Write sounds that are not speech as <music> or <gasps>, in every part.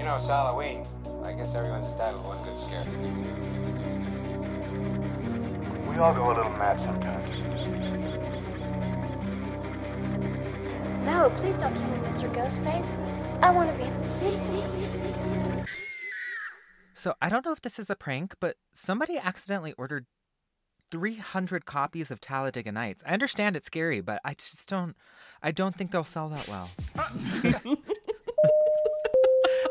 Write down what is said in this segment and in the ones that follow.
You know, it's Halloween. I guess everyone's entitled to one good scare. We all go a little mad sometimes. No, please don't kill me, Mr. Ghostface. I want to be in the city. So I don't know if this is a prank, but somebody accidentally ordered 300 copies of Talladega Nights. I understand it's scary, but I just don't I don't think they'll sell that well. <laughs>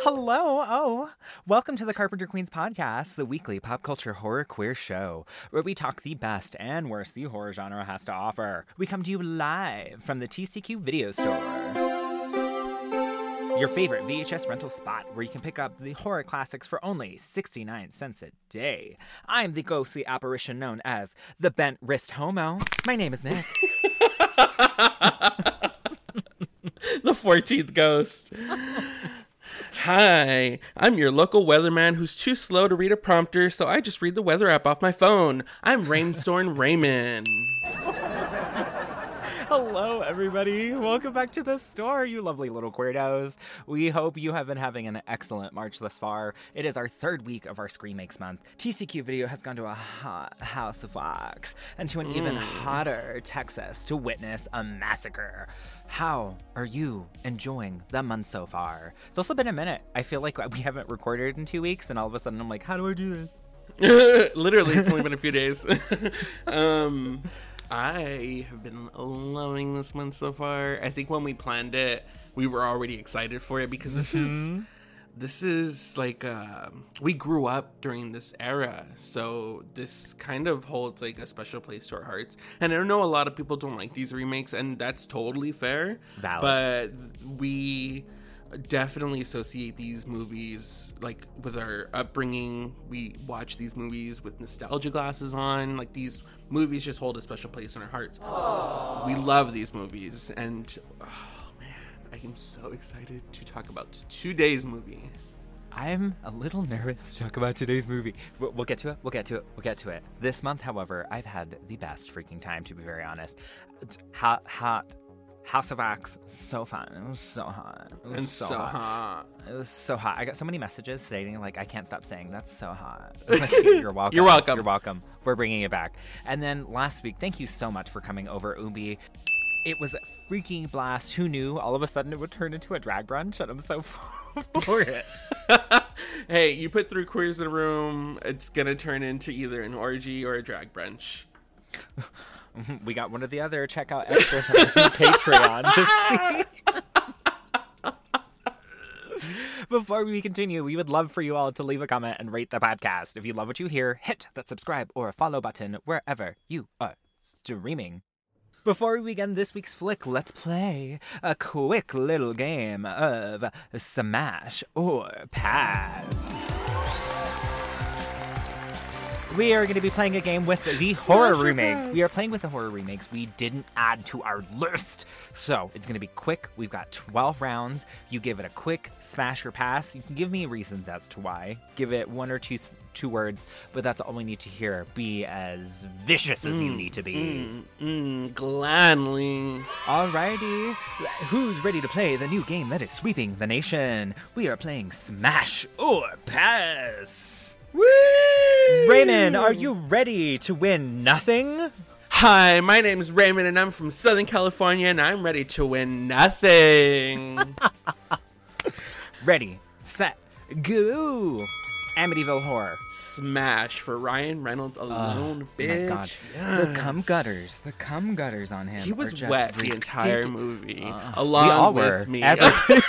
Hello, oh. Welcome to the Carpenter Queens podcast, the weekly pop culture horror queer show, where we talk the best and worst the horror genre has to offer. We come to you live from the TCQ video store your favorite VHS rental spot where you can pick up the horror classics for only 69 cents a day. I'm the ghostly apparition known as the Bent Wrist Homo. My name is Nick. <laughs> the 14th ghost. <laughs> Hi, I'm your local weatherman who's too slow to read a prompter, so I just read the weather app off my phone. I'm Rainstorm Raymond. <laughs> Hello, everybody. Welcome back to the store, you lovely little queerdos. We hope you have been having an excellent March thus far. It is our third week of our Scream-akes month. TCQ Video has gone to a hot house of wax and to an even hotter Texas to witness a massacre. How are you enjoying the month so far? It's also been a minute. I feel like we haven't recorded in two weeks, and all of a sudden I'm like, how do I do this? <laughs> Literally, it's only been a few days. <laughs> um, I have been loving this month so far. I think when we planned it, we were already excited for it because this is this is like uh, we grew up during this era, so this kind of holds like a special place to our hearts. And I know a lot of people don't like these remakes, and that's totally fair. Valid. But we definitely associate these movies like with our upbringing we watch these movies with nostalgia glasses on like these movies just hold a special place in our hearts we love these movies and oh man i am so excited to talk about today's movie I'm a little nervous to talk about today's movie. We'll we'll get to it. We'll get to it. We'll get to it. This month, however, I've had the best freaking time, to be very honest. Hot, hot. House of Wax, so fun. It was so hot. It was and so, hot. It was so hot. I got so many messages stating like I can't stop saying that's so hot. <laughs> Like, You're welcome. You're welcome. You're welcome. We're bringing it back. And then last week, thank you so much for coming over, Umbi. It was a freaking blast. Who knew? All of a sudden, it would turn into a drag brunch, and I'm so <laughs> for it. <laughs> hey you put three queers in a room it's gonna turn into either an orgy or a drag brunch <laughs> we got one or the other. Check out extras on <laughs> Patreon to see. <laughs> Before we continue, we would love for you all to leave a comment and rate the podcast. If you love what you hear, hit that subscribe or follow button wherever you are streaming. Before we begin this week's flick, let's play a quick little game of Smash or Pass. We are going to be playing a game with the horror or remake. We are playing with the horror remakes we didn't add to our list. So it's going to be quick. We've got 12 rounds. You give it a quick smash or pass. You can give me reasons as to why. Give it one or two two words, but that's all we need to hear. Be as vicious as you need to be. mm, mm, gladly Alrighty. Who's ready to play the new game that is sweeping the nation? We are playing Smash or Pass. Woo! Raymond, are you ready to win nothing? Hi, my name is Raymond, and I'm from Southern California, and I'm ready to win nothing. <laughs> Ready, set, go. Amityville Horror. Smash for Ryan Reynolds alone, Oh bitch. my god. The cum gutters. The cum gutters on him. He was just wet the entire ridic- movie, Uh, along we all with were. me. Every- <laughs>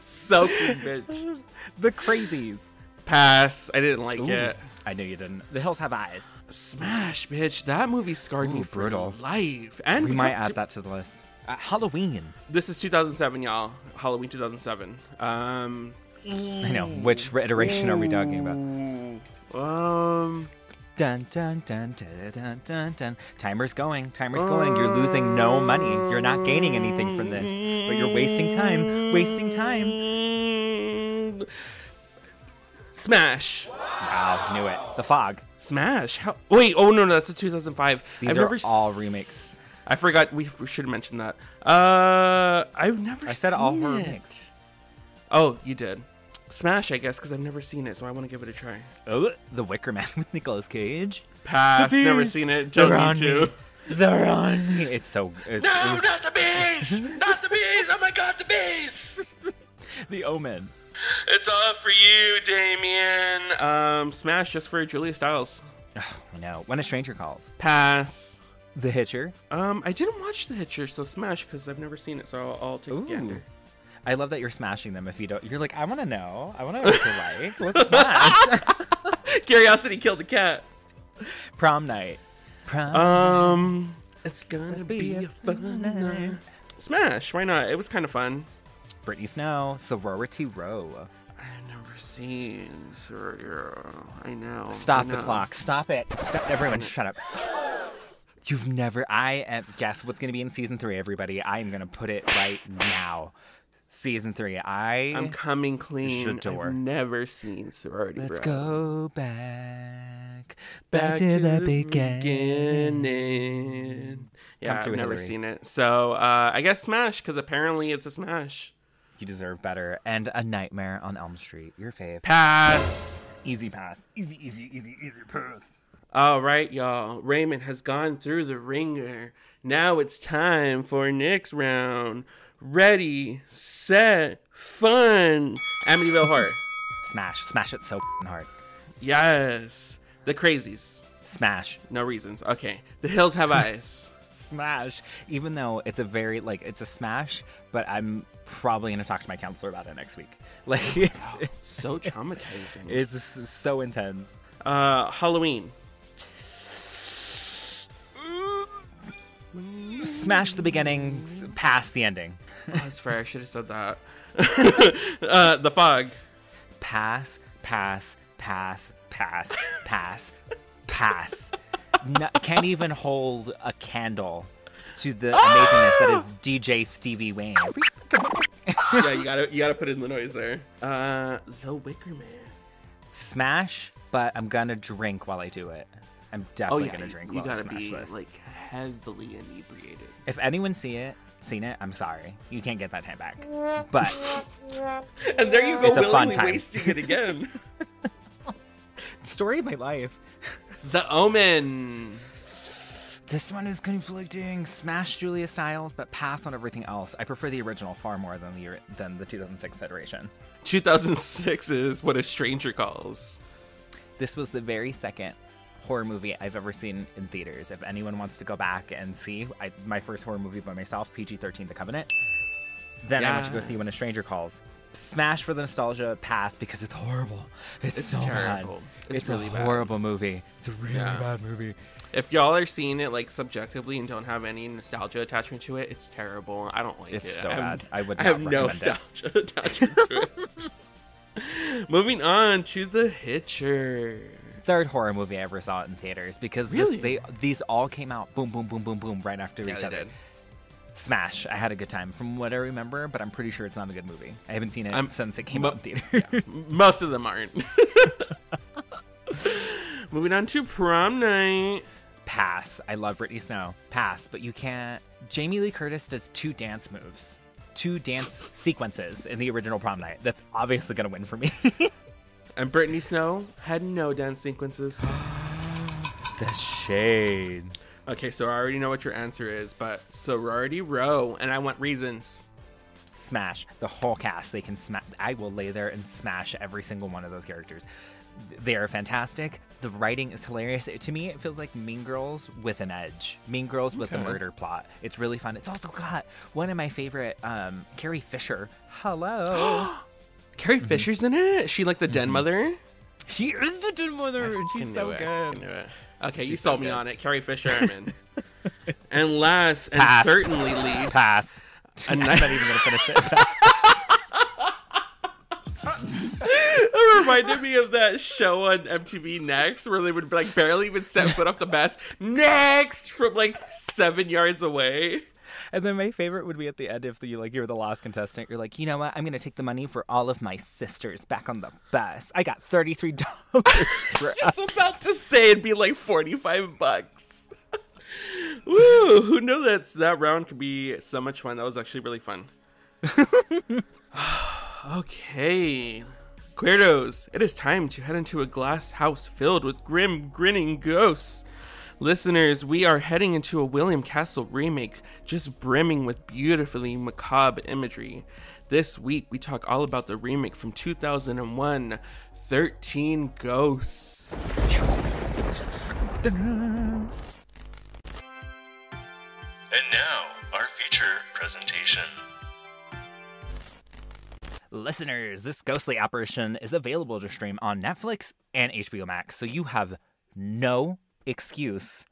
Soaking, bitch. <laughs> <laughs> the crazies. Pass. I didn't like Ooh. it. I know you didn't. The Hills Have Eyes. Smash, bitch. That movie scarred me for brutal. life. And We we might got- add that to the list. Uh, Halloween. This is 2007, y'all. Halloween 2007. Um, I know. Which iteration are we talking about? um, Dun dun dun dun dun dun dun. Timer's going. Timer's going. You're losing no money. You're not gaining anything from this, but you're wasting time. Wasting time. Smash. Wow, knew it. The Fog. Smash. How? Wait. Oh no, no, that's a 2005. These I've are never all s- remakes. I forgot. We, we should have mentioned that. Uh, I've never. I said all seen it. remakes. Oh, you did. Smash, I guess, because I've never seen it, so I want to give it a try. Oh, The Wicker Man <laughs> with Nicolas Cage. Pass. Never seen it. they're Don't on need to. They're on me. It's so. It's, No, it's not the bees! Not the bees! Oh my god, the bees! <laughs> the Omen. It's all for you, Damien. Um, Smash just for Julia Stiles. Oh, I know. When a Stranger Calls. Pass. The Hitcher. Um, I didn't watch The Hitcher, so Smash because I've never seen it, so I'll, I'll take Ooh. a gander. I love that you're smashing them. If you don't, you're like, I want to know. I want to know what you like. <laughs> Let's smash. <laughs> Curiosity killed the cat. Prom night. Prom. Um, it's gonna be a fun night. Smash, why not? It was kind of fun. Brittany Snow. Sorority Row. I've never seen Sorority Row. I know. Stop I the clock. Stop it. Stop. Everyone, shut up. You've never. I am. Guess what's going to be in season three, everybody? I am going to put it right now. Season three. I. I'm coming clean. I've never seen Sorority Let's Row. go back. Back, to, the beginning. beginning. Yeah, I've never Hillary. seen it. So uh, I guess Smash, because apparently it's a Smash. You deserve better. And A Nightmare on Elm Street. Your fave. Pass. Easy pass. Easy, easy, easy, easy pass. All right, y'all. Raymond has gone through the ringer. Now it's time for next round. Ready, set, fun. Amityville Horror. <laughs> Smash. Smash it so f***ing hard. Yes. The Crazies. Smash. No reasons. Okay. The Hills Have Eyes. Smash. Even though it's a very, like, it's a smash, but I'm probably going to talk to my counselor about it next week. <laughs> Like, it's, it's, so <laughs> traumatizing. it's s- so intense. Uh, Halloween. Smash the beginning, pass the ending. Oh, that's fair. I should have said that. <laughs> uh, the Fog. Pass, pass, pass, pass, pass, pass. No, can't even hold a candle to the amazingness that is DJ Stevie Wayne. yeah, you gotta you gotta put in the noise there. Uh, The Wicker Man. Smash, but I'm gonna drink while I do it. I'm Oh definitely yeah, gonna drink you while gotta smash be this. like heavily inebriated. If anyone see it, seen it, I'm sorry. You can't get that time back. But And there you go, It's a fun willingly time. wasting it again. <laughs> story of my life. The Omen. This one is conflicting. Smash Julia Stiles, but pass on everything else. I prefer the original far more than the than the 2006 iteration. 2006 is what a stranger calls. This was the very second horror movie I've ever seen in theaters. If anyone wants to go back and see I, my first horror movie by myself, PG-13, The Covenant, then I went to go see When a Stranger Calls. Smash for the nostalgia, pass because it's horrible. It's, It's so terrible. bad. It's It's, really a bad. horrible movie. It's a really Yeah. bad movie. If y'all are seeing it like subjectively and don't have any nostalgia attachment to it, it's terrible. I don't like It's it. It's so I have, bad. I would I have no recommend it. nostalgia <laughs> attachment to it. <laughs> Moving on to the Hitcher. Third horror movie I ever saw in theaters because this- they these all came out boom, boom, boom, boom, boom right after Yeah, each other. did. Smash. I had a good time from what I remember, but I'm pretty sure it's not a good movie. I haven't seen it I'm- since it came mo- out in theater. <laughs> Most of them aren't. <laughs> Moving on to prom night. Pass. I love Brittany Snow. Pass, but you can't. Jamie Lee Curtis does two dance moves, two dance <laughs> sequences in the original prom night. That's obviously gonna win for me. <laughs> And Brittany Snow had no dance sequences. <gasps> the shade. Okay, so I already know what your answer is, but sorority row, and I want reasons. Smash the whole cast. They can smash. I will lay there and smash every single one of those characters. They are fantastic. The writing is hilarious. To me, it feels like Mean Girls with an edge. Mean Girls with the murder plot. It's really fun. It's also got one of my favorite, um, Carrie Fisher. Hello. <gasps> Carrie Fisher's in it. Is she like the den mother? she is the den mother. She's so it. Good. it. Okay, you She's sold so me on it. Carrie Fisher, I'm in. <laughs> and last and Pass. certainly least, Pass. A <laughs> I'm not even gonna finish it. <laughs> it reminded me of that show on MTV Next where they would like barely even set foot off the bus. Next from like seven yards away. And then my favorite would be at the end if you like you're the last contestant. You're like, you know what? I'm gonna take the money for all of my sisters back on the bus. I got thirty three <laughs> dollars for us. Just about to say it'd be like forty five bucks. <laughs> Woo! Who knew that that round could be so much fun? That was actually really fun. <laughs> <sighs> Okay. Queerdos, it is time to head into a glass house filled with grim, grinning ghosts. Listeners, we are heading into a William Castle remake just brimming with beautifully macabre imagery. This week, we talk all about the remake from 2001 13 Ghosts. And now, our feature presentation. Listeners, this ghostly apparition is available to stream on Netflix and HBO Max, so you have no excuse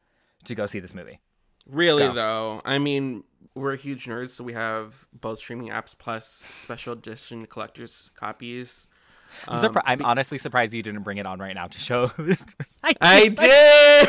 to go see this movie. Really, Go. though, I mean, we're huge nerds, so we have both streaming apps plus special edition collector's copies. I'm, Um, surpri- I'm honestly surprised you didn't bring it on right now to show. <laughs> <laughs> I did.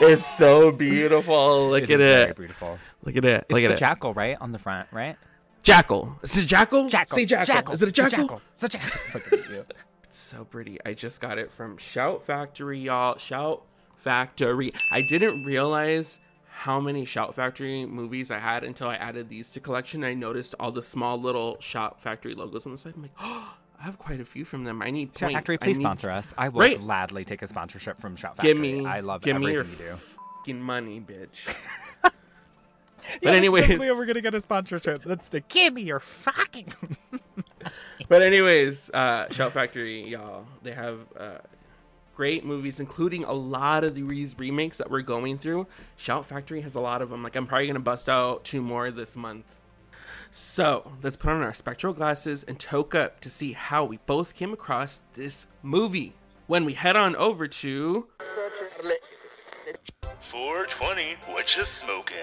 <laughs> it's so beautiful. Look It at it. beautiful. Look at it. It's Look at the it. jackal, right, on the front, right? jackal. Is it jackal? Jackal. Say jackal. Is it a It's a jackal? It's a jackal. Look at you. It's so pretty. I just got it from Shout Factory, y'all. Shout Factory. I didn't realize how many Shout Factory movies I had until I added these to collection. I noticed all the small little Shout Factory logos on the side. I'm like, oh, <gasps> I have quite a few from them. I need Shout points. Factory, please need- sponsor us. I will Right. gladly take a sponsorship from Shout Factory. Give me, I love give me everything your you do. fucking money, bitch. <laughs> But that's anyways, we're gonna get a sponsorship. That's to give me your fucking. <laughs> but anyways, uh, Shout Factory, y'all, they have uh, great movies, including a lot of these remakes that we're going through. Shout Factory has a lot of them. Like I'm probably gonna bust out two more this month. So let's put on our spectral glasses and toke up to see how we both came across this movie. When we head on over to 420, what you smoking?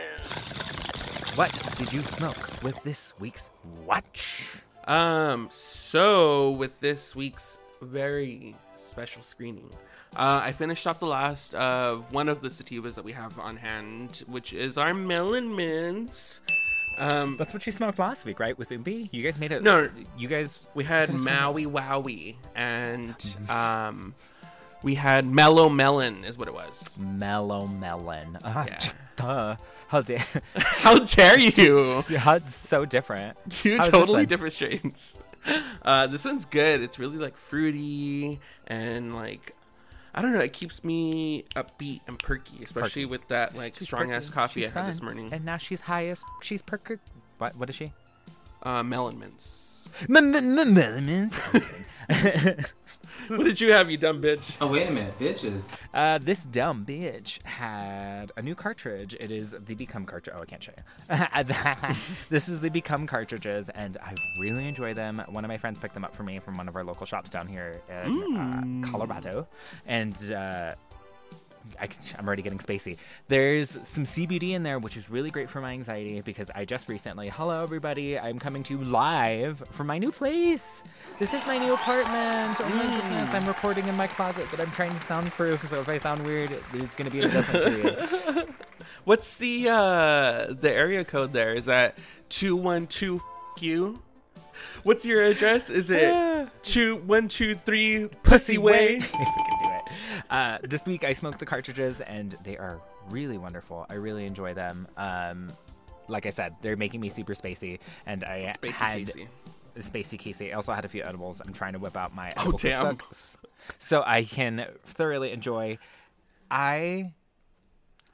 what did you smoke with this week's watch? Um, so with this week's very special screening, uh, I finished off the last of one of the sativas that we have on hand, which is our Melon Mints. Um, That's what she smoked last week, right? With Umbi? You guys made it. No. You guys. we had Maui Wowie, and um, we had Mellow Melon, is what it was. Mellow melon. Uh, Yeah. Duh. How dare. <laughs> How dare you? <laughs> How so different. Two How totally different strains. <laughs> Uh, this one's good. It's really like fruity and like I don't know. It keeps me upbeat and perky, especially with that like strong ass coffee She's I had this morning. And now she's high as. She's perker. What? What is she? Uh, melon mints. Melon. <laughs> what did you have, you dumb bitch? Oh wait a minute, bitches. Uh, this dumb bitch had a new cartridge. It is the Become cartridge. Oh, I can't show you. <laughs> this is the Become cartridges, and I really enjoy them. One of my friends picked them up for me from one of our local shops down here in uh, Colorado, and uh, I, am already getting spacey. There's some CBD in there, which is really great for my anxiety because I just recently, hello everybody, I'm coming to you live from my new place. This is my new apartment. Oh my goodness, I'm recording in my closet, but I'm trying to soundproof, so if I sound weird, there's gonna be an adjustment period. <laughs> What's the uh the area code there? Is that two one two you? What's your address? Is it two one two three Pussy Way? <laughs> Uh, this week I smoked the cartridges and they are really wonderful. I really enjoy them. Um, like I said, they're making me super spacey, and I Spacey had Casey. spacey Casey. I also had a few edibles. I'm trying to whip out my Oh, damn. so I can thoroughly enjoy. I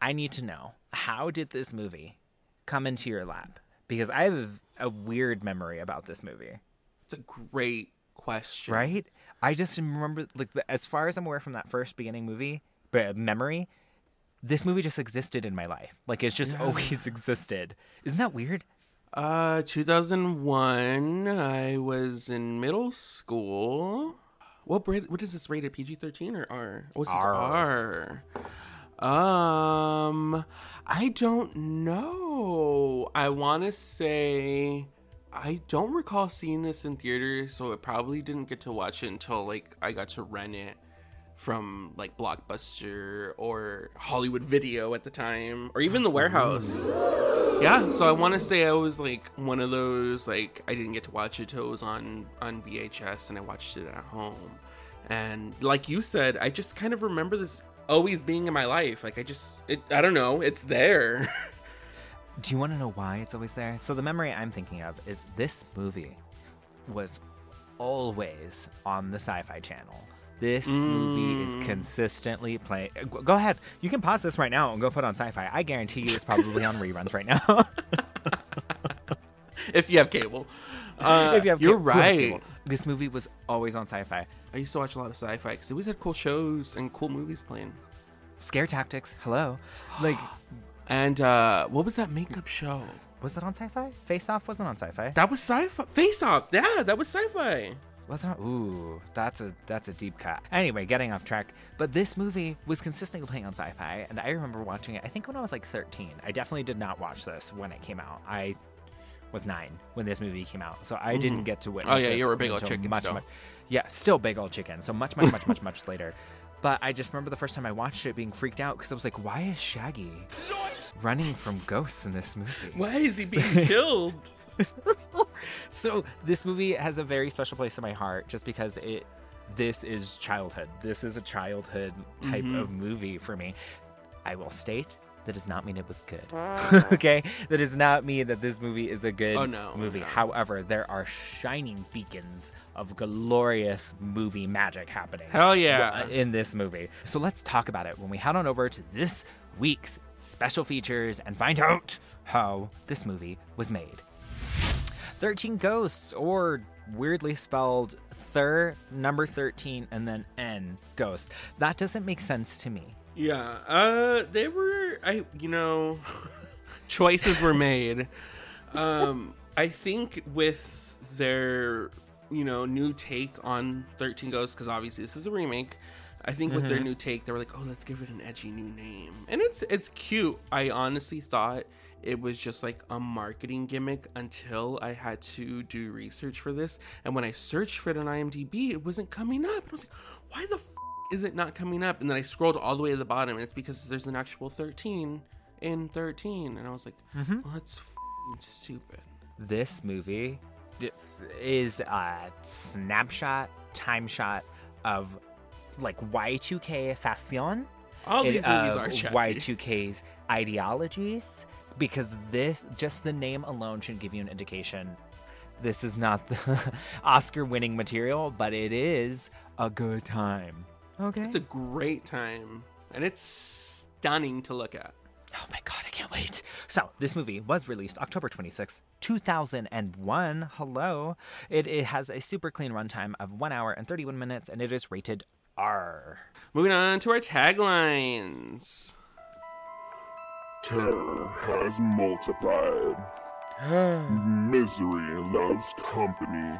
I need to know how did this movie come into your lap? Because I have a weird memory about this movie. It's a great question. Right? I just remember, like, the, as far as I'm aware from that first beginning movie, but memory, this movie just existed in my life. Like, it's just always <laughs> existed. Isn't that weird? Uh, 2001. I was in middle school. What? What is this rated? PG 13 or R? What's this R. R? Um, I don't know. I want to say I don't recall seeing this in theaters, so I probably didn't get to watch it until like I got to rent it from like Blockbuster or Hollywood Video at the time, or even the warehouse. Yeah, so I want to say I was like one of those like I didn't get to watch it till it was on on VHS and I watched it at home. And like you said, I just kind of remember this always being in my life. Like I just it I don't know, it's there. <laughs> Do you want to know why it's always there? So the memory I'm thinking of is this movie was always on the Sci-Fi Channel. This movie is consistently playing. Go ahead, you can pause this right now and go put on Sci-Fi. I guarantee you, it's probably on reruns right now. <laughs> If you have cable, uh, <laughs> if you have you're ca- right. This movie was always on Sci-Fi. I used to watch a lot of sci-fi because it always had cool shows and cool movies playing. Scare Tactics. Hello, like <gasps> <gasps> <gasps> And uh, what was that makeup show? was that on Sci-Fi? Face Off wasn't on Sci-Fi. That was sci-fi. Face Off. Yeah, that was sci-fi. Was it? Ooh, that's a that's a deep cut. Anyway, getting off track. But this movie was consistently playing on Sci-Fi, and I remember watching it. I think when I was like 13. I definitely did not watch this when it came out. I was nine when this movie came out, so I didn't get to witness. Oh, yeah, you were a big old chicken Much, still. much, yeah, still big old chicken. So much, much, much, much, much <laughs> later. But I just remember the first time I watched it being freaked out because I was like, "Why is Shaggy running from ghosts in this movie?" Why is he being killed? <laughs> <laughs> So this movie has a very special place in my heart just because it this is childhood. This is a childhood type Mm-hmm. of movie for me. I will state that does not mean it was good. <laughs> okay? That does not mean that this movie is a good Oh, no, movie. no. However, there are shining beacons of glorious movie magic happening. Hell yeah. In this movie. So let's talk about it when we head on over to this week's special features and find out how this movie was made. 13 Ghosts, or weirdly spelled Thir, number 13, and then N Ghosts. That doesn't make sense to me. Yeah, uh, they were, I, you know, <laughs> choices were made. Um, I think with their, you know, new take on 13 Ghosts, because obviously this is a remake. I think with their mm-hmm. new take, they were like, "Oh, let's give it an edgy new name," and it's it's cute. I honestly thought it was just like a marketing gimmick until I had to do research for this, and when I searched for it on IMDb, it wasn't coming up. And I was like, "Why the f- is it not coming up?" And then I scrolled all the way to the bottom, and it's because there's an actual 13 in 13, and I was like, mm-hmm. "Well, that's f***ing stupid." This movie is- is a snapshot, time shot of like Y2K fashion. All these movies of are Chucky. Y2K's ideologies because this just the name alone should give you an indication this is not the <laughs> Oscar winning material, but it is a good time. Okay. It's a great time, and it's stunning to look at. Oh my god, I can't wait. So, this movie was released October 26th, 2001. Hello. It, it has a super clean runtime of 1 hour and 31 minutes, and it is rated R. Moving on to our taglines. Terror has multiplied. <gasps> Misery loves company.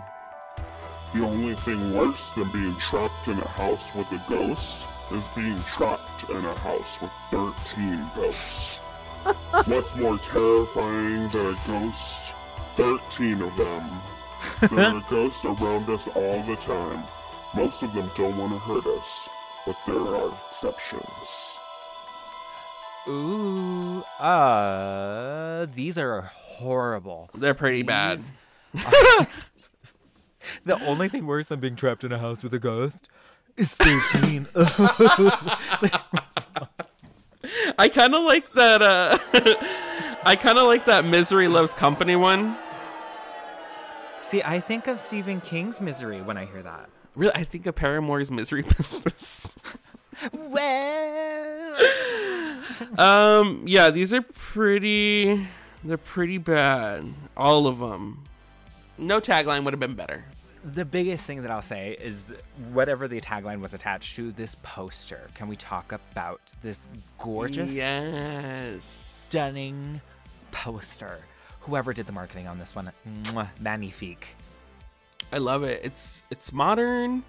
The only thing worse than being trapped in a house with a ghost is being trapped in a house with 13 ghosts. <laughs> What's more terrifying than a ghost? 13 of them. There are <laughs> ghosts around us all the time. Most of them don't want to hurt us, but there are exceptions. Ooh, uh, these are horrible. They're pretty bad. <laughs> The only thing worse than being trapped in a house with a ghost is 13. <laughs> I kind of like that. Uh, <laughs> I kind of like that misery loves company one. See, I think of Stephen King's Misery when I hear that. Really, I think of Paramore's misery <laughs> business. Well, um, yeah, these are pretty. They're pretty bad. All of them. No tagline would have been better. The biggest thing that I'll say is whatever the tagline was attached to this poster. Can we talk about this gorgeous, Yes. stunning poster? Whoever did the marketing on this one, mwah, magnifique. I love it. It's it's modern,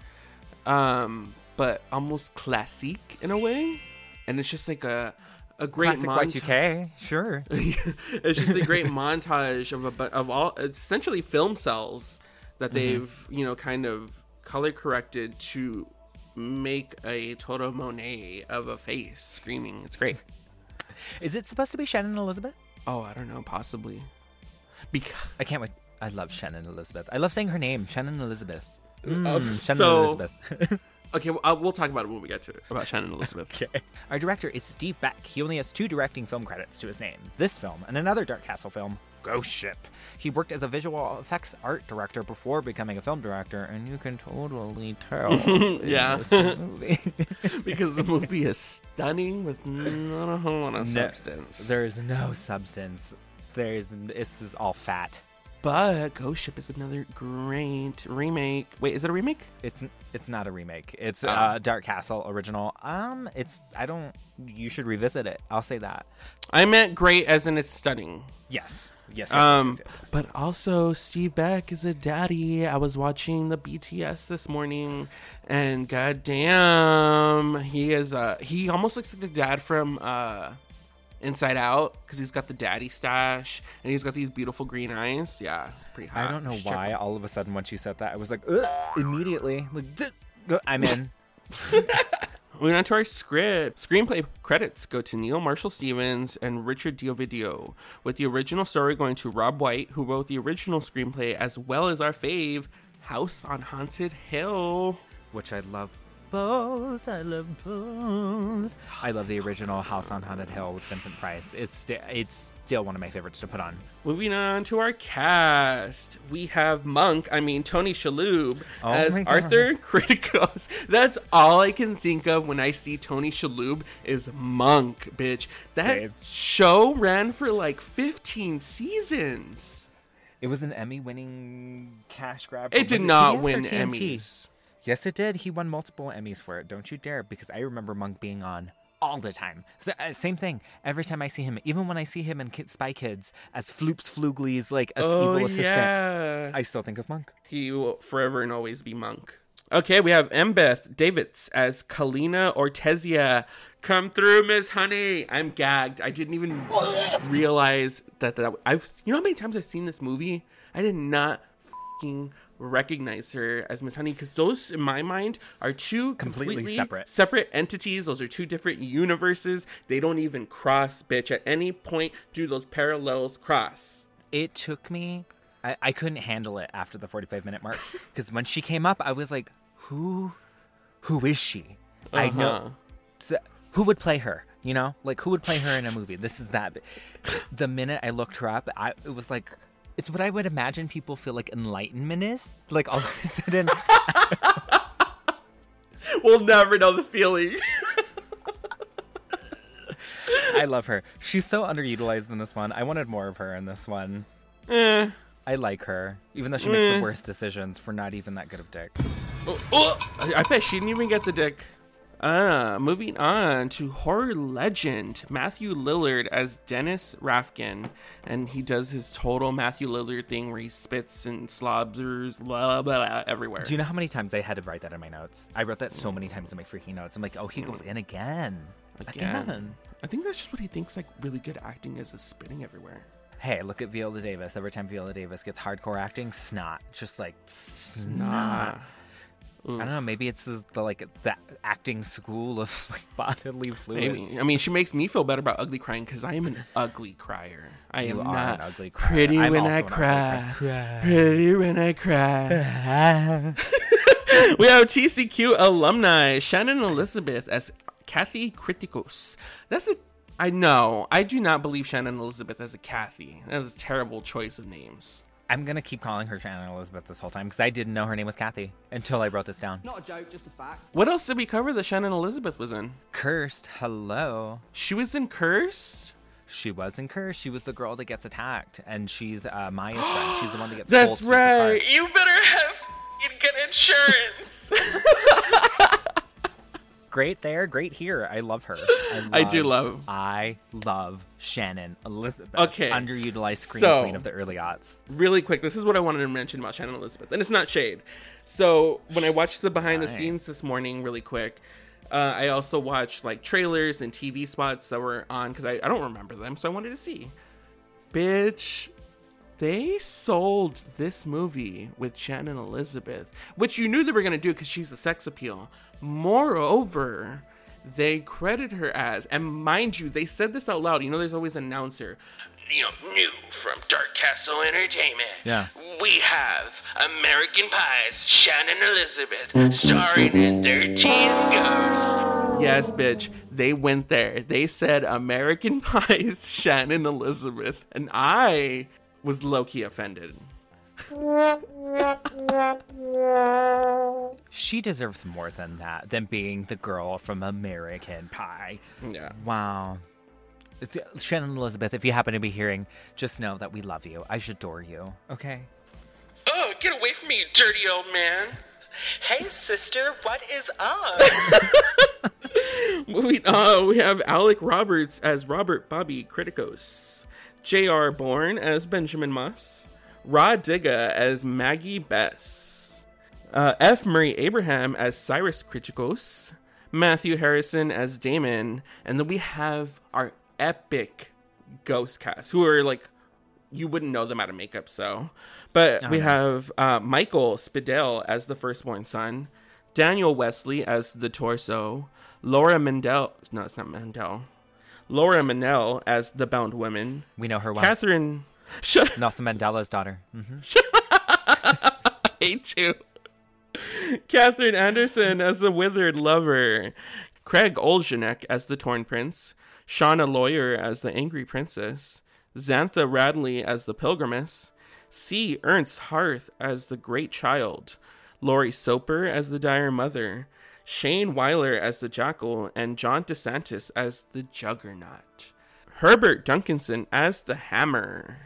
um, but almost classic in a way, and it's just like a a great Classic monta- Y2K, <laughs> sure. it's just a great montage of a of all essentially film cells that Mm-hmm. they've you know kind of color corrected to make a Toto Monet of a face screaming. It's great. <laughs> Is it supposed to be Shannon Elizabeth? Oh, I don't know, possibly because I can't wait. I love Shannon Elizabeth. I love saying her name, Shannon Elizabeth. Mm, Oh, Shannon so- Elizabeth. <laughs> Okay, well, uh, we'll talk about it when we get to it about Shannon Elizabeth. <laughs> Okay. Our director is Steve Beck. He only has two directing film credits to his name this film and another Dark Castle film, Ghost Ship. He worked as a visual effects art director before becoming a film director, and you can totally tell. <laughs> Yeah. <laughs> because the movie is stunning with not a whole lot of No, substance. There's no substance. There's this is all fat. but Ghost Ship is another great remake. Wait, is it a remake? It's it's not a remake. It's Oh. uh, Dark Castle original. Um, it's I don't. You should revisit it. I'll say that. I meant great as in it's stunning. Yes. Yes. yes, Um, yes, yes, yes, yes. but also Steve Beck is a daddy. I was watching the BTS this morning, and goddamn, he is. Uh, he almost looks like the dad from uh, Inside Out because he's got the daddy stash and he's got these beautiful green eyes. Yeah, it's pretty hot. I don't know You why. All of a sudden, when she said that, I was like, Ugh, immediately, like, I'm in. <laughs> <laughs> Moving on to our script. Screenplay credits go to Neal Marshall Stevens and Richard D'Ovidio, with the original story going to Robb White, who wrote the original screenplay, as well as our fave, House on Haunted Hill. which I love both. I love both. I love the original House on Haunted Hill with Vincent Price. It's it's still one of my favorites to put on. Moving on to our cast, we have Monk, I mean Tony Shalhoub, Oh as. Arthur <laughs> Kriticos. That's all I can think of when I see Tony Shalhoub is Monk, bitch. That Babe. show ran for like 15 seasons. It was an Emmy-winning cash grab. It did not win Emmys. Yes, it did. He won multiple Emmys for it. Don't you dare, because I remember Monk being on all the time. So, uh, same thing. Every time I see him, even when I see him in Kid Spy Kids as Floops Flooglies, like as Oh, evil assistant, yeah. I still think of Monk. He will forever and always be Monk. Okay, we have Embeth Davidtz as Kalina Oretzia. Come through, Miss Honey. I'm gagged. I didn't even realize that that I've. You know how many times I've seen this movie? I did not fucking recognize her as Miss Honey because those, in my mind, are two Completely completely, separate. separate entities. Those are two different universes. They don't even cross, bitch. At any point, do those parallels cross? it took me I, I couldn't handle it after the 45 minute mark because <laughs> when she came up i was like who who is she i Uh-huh. know so, who would play her you know like who would play her in a movie this is that the minute i looked her up i it was like it's what i would imagine people feel like enlightenment is like all of a sudden <laughs> We'll never know the feeling. i love her she's so underutilized in this one i wanted more of her in this one eh. i like her even though she makes Eh. the worst decisions for not even that good of dick Oh, oh, I I bet she didn't even get the dick. Uh, moving on to horror legend Matthew Lillard as Dennis Rafkin, and he does his total Matthew Lillard thing where he spits and slobs blah, blah, blah, everywhere. Do you know how many times I had to write that in my notes? I wrote that so many times in my freaking notes. I'm like, oh, he goes in again. Again. Again. I think that's just what he thinks like really good acting is, is spitting everywhere. Hey, look at Viola Davis. Every time Viola Davis gets hardcore acting, snot. Just like snot. Nah. I don't know. Maybe it's the, the like the acting school of <laughs> like bodily fluids. Maybe. I mean, she makes me feel better about ugly crying because I am an ugly crier. I You am not ugly crier. pretty I'm when I ugly cry. Pretty when I cry. <laughs> we have TCQ alumni Shannon Elizabeth as Kathy Kriticos. That's a. I know. I do not believe Shannon Elizabeth as a Kathy. That is a terrible choice of names. I'm gonna keep calling her Shannon Elizabeth this whole time because I didn't know her name was Kathy until I wrote this down. Not a joke, just a fact. What else did we cover that Shannon Elizabeth was in? Cursed. Hello. She was in Cursed. She was in Cursed. She was the girl that gets attacked, and she's uh, Maya's <gasps> friend. She's the one that gets. That's pulled to the car. right. You better have good insurance. <laughs> <laughs> Great there, great here. I love her. I <laughs> do love- I love Shannon Elizabeth. Okay, Underutilized screen so- queen of the early aughts. really quick, this is what I wanted to mention about Shannon Elizabeth, and it's not shade. So when I watched the behind the scenes this morning, really quick, uh, I also watched like trailers and TV spots that were on because I, I don't remember them, so I wanted to see. Bitch, they sold this movie with Shannon Elizabeth, which you knew they were gonna do because she's the sex appeal. Moreover, they credit her as, and mind you, they said this out loud. You know, there's always an announcer. you know, new from Dark Castle Entertainment. Yeah. We have American Pie's Shannon Elizabeth starring in 13 Ghosts. Yes, bitch. They went there. They said American <laughs> Pie's Shannon Elizabeth. And I was low key offended. She deserves more than that, than being the girl from American Pie. Yeah. Wow. Uh, Shannon Elizabeth, if you happen to be hearing, just know that we love you. I adore you. Okay. Oh, get away from me, you dirty old man. Hey, sister, what is up? <laughs> Moving on, we have Alec Roberts as Robert Bobby Kriticos, J.R. Bourne as Benjamin Moss, Rah Digga as Maggie Bess, uh, F. Murray Abraham as Cyrus Kriticos, Matthew Harrison as Damon, and then we have our epic ghost cast who are like you wouldn't know them out of makeup so. But we have uh, Mikhael Speidel as the firstborn son. Daniel wesley as the torso. Laura mendel no it's not mendel. Laura Mennell as the bound woman. We know her well. catherine shut Nelson Mandela's daughter. hmm <laughs> hate you. Catherine Anderson as the withered lover. Craig Olejnik as the torn prince. Shawna Loyer as the angry princess. Xantha Radley as the pilgrimess. C. Ernst Harth as the great child. Laurie Soper as the dire mother. Shayne Wyler as the jackal. And John DeSantis as the juggernaut. Herbert Duncanson as the hammer.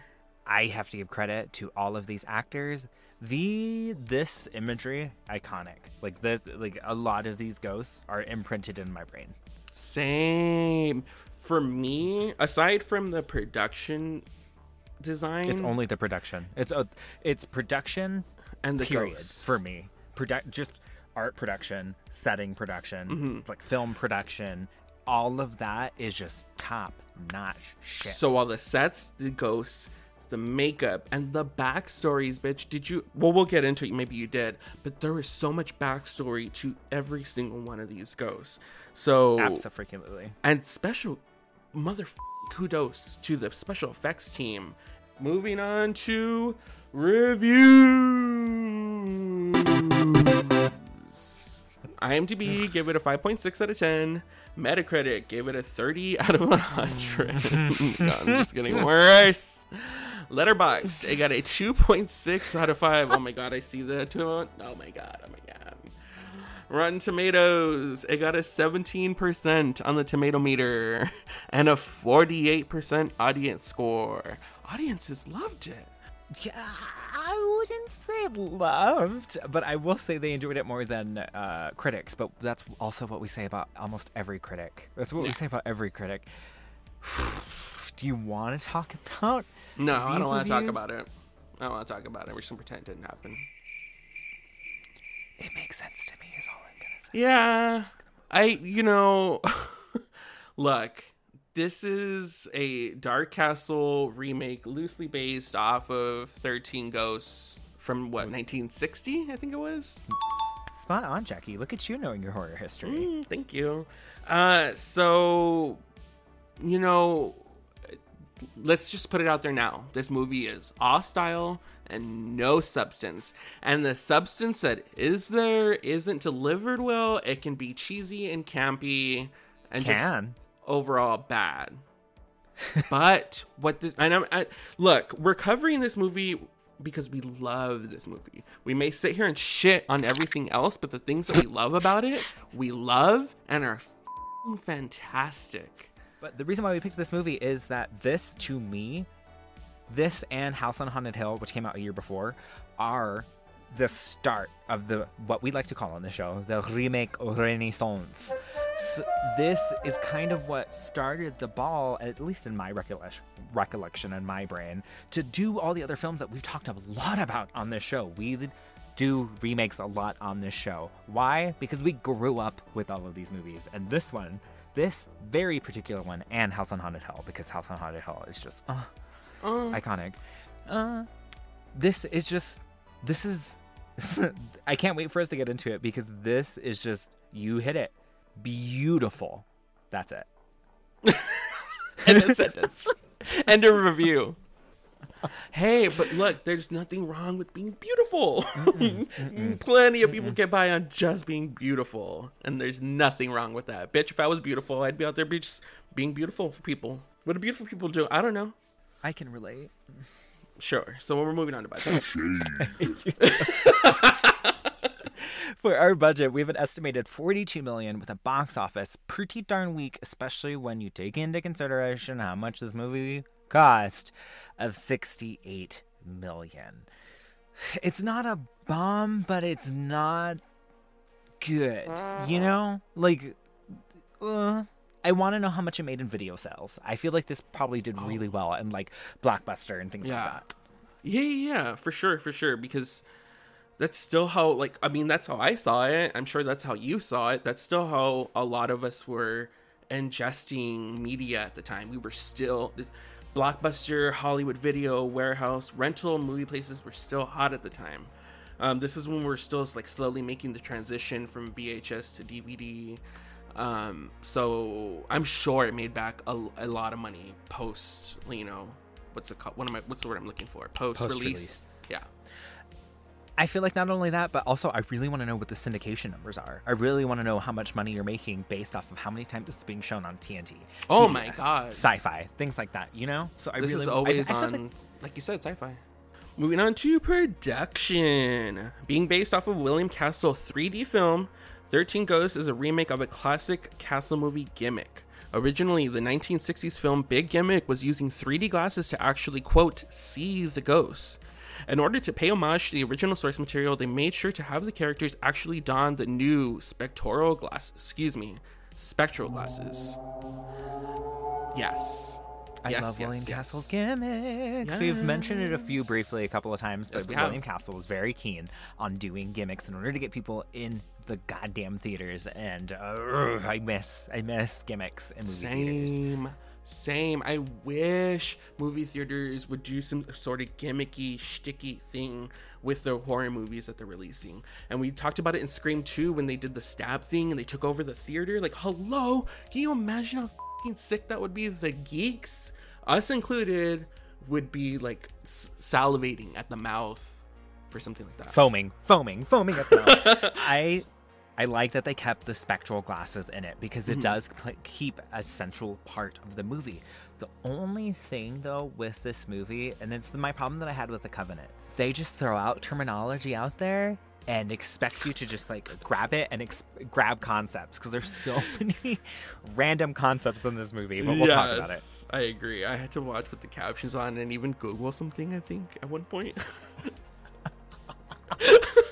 I have to give credit to all of these actors. The this imagery iconic. Like this like a lot of these ghosts are imprinted in my brain. Same. For me, aside from the production design It's only the production. It's a it's production and the period ghosts. for me. Produ- just art production, setting production, Mm-hmm. like film production, all of that is just top notch shit. So all the sets, the ghosts, the makeup, and the backstories, bitch. Did you? Well, we'll get into it. Maybe you did, but there was so much backstory to every single one of these ghosts. So absolutely. and special mother kudos to the special effects team. Moving on to reviews. IMDb gave it a 5.6 out of 10. Metacritic gave it a 30 <laughs> out of 100. <laughs> No, I'm just getting worse. Letterboxd, it got a 2.6 out of 5. Oh my god, I see the two. Oh my god, oh my god. Rotten Tomatoes, it got a 17% on the tomato meter <laughs> and a 48% audience score. Audiences loved it. Yeah, I wouldn't say loved, but I will say they enjoyed it more than uh, critics. But that's also what we say about almost every critic. That's what we say about every critic. <sighs> Do you want to talk about? No, I don't want to talk about it. I don't want to talk about it. We're just gonna pretend it didn't happen. It makes sense to me. Is all I'm gonna say. Yeah, I you know, <laughs> look, this is a Dark Castle remake, loosely based off of Thirteen Ghosts from what 1960, I think it was. Spot on, Jackie. Look at you knowing your horror history. Mm, thank you. Uh, so, you know, let's just put it out there now. This movie is all style and no substance. And the substance that is there isn't delivered well. It can be cheesy and campy and just Can. Overall bad. but what this and I'm, I, look, we're covering this movie because we love this movie. We may sit here and shit on everything else, but the things that we love about it, we love and are fantastic. But the reason why we picked this movie is that this, to me, this and House on Haunted Hill, which came out a year before, are the start of the what we like to call on the show the remake renaissance. So this is kind of what started the ball, at least in my recollection, recollection in my brain, to do all the other films that we've talked a lot about on this show. We do remakes a lot on this show. Why? Because we grew up with all of these movies, and this one, this very particular one, and House on Haunted Hill, because House on Haunted Hill is just uh, iconic. Uh, this is just this is <laughs> I can't wait for us to get into it because this is just you hit it beautiful. That's it. <laughs> In a sentence. <laughs> End of review. Hey, but look, there's nothing wrong with being beautiful. Plenty of people get by on just being beautiful, and there's nothing wrong with that. Bitch, if I was beautiful, I'd be out there be just being beautiful for people. What do beautiful people do? I don't know. I can relate. Sure. So we're moving on to budget. <laughs> For our budget, we have an estimated 42 million with a box office pretty darn weak, especially when you take into consideration how much this movie cost of 68 million. It's not a bomb, but it's not good. You know? Like uh, I want to know how much it made in video sales. I feel like this probably did really well in like Blockbuster and things Yeah. like that. Yeah, yeah, yeah, for sure, for sure. Because that's still how, like, I mean, that's how I saw it. I'm sure that's how you saw it. That's still how a lot of us were ingesting media at the time. We were still Blockbuster, Hollywood Video, Warehouse, rental movie places were still hot at the time. Um, this is when we're still like slowly making the transition from VHS to DVD. Um, so I'm sure it made back a, a lot of money post, you know, what's it called? What am I? What's the word I'm looking for? Post-release. Yeah. I feel like not only that, but also I really want to know what the syndication numbers are. I really want to know how much money you're making based off of how many times it's being shown on TNT. Oh my God. sci-fi, things like that. You know, so I this really is I- always I, feel on, like- like, you said, sci-fi. Moving on to production. Being based off of William Castle 3D film, 13 Ghosts is a remake of a classic Castle movie gimmick. Originally, the 1960s film Big Gimmick was using 3D glasses to actually, quote, see the ghosts. In order to pay homage to the original source material, they made sure to have the characters actually don the new spectral glasses. Excuse me, spectral glasses. Yes. I Yes, love yes, William yes. Castle's gimmicks. We've mentioned it a few briefly a couple of times, but we have. William Castle was very keen on doing gimmicks in order to get people in the goddamn theaters. And uh, I miss, I miss gimmicks in movie theaters. Same. I wish movie theaters would do some sort of gimmicky, sticky thing with the horror movies that they're releasing. And we talked about it in Scream 2 when they did the stab thing and they took over the theater. Like, hello? Can you imagine how fing sick that would be? The geeks, us included, would be like s- salivating at the mouth for something like that. foaming, foaming, foaming at the mouth. <laughs> I I like that they kept the spectral glasses in it because it mm-hmm. does pl- keep a central part of the movie. The only thing though with this movie, and it's my problem that I had with the Covenant, they just throw out terminology out there and expect you to just like grab it and ex- grab concepts because there's so <laughs> many random concepts in this movie. But we'll talk about it. I agree. I had to watch with the captions on and even Google something, I think, at one point. <laughs>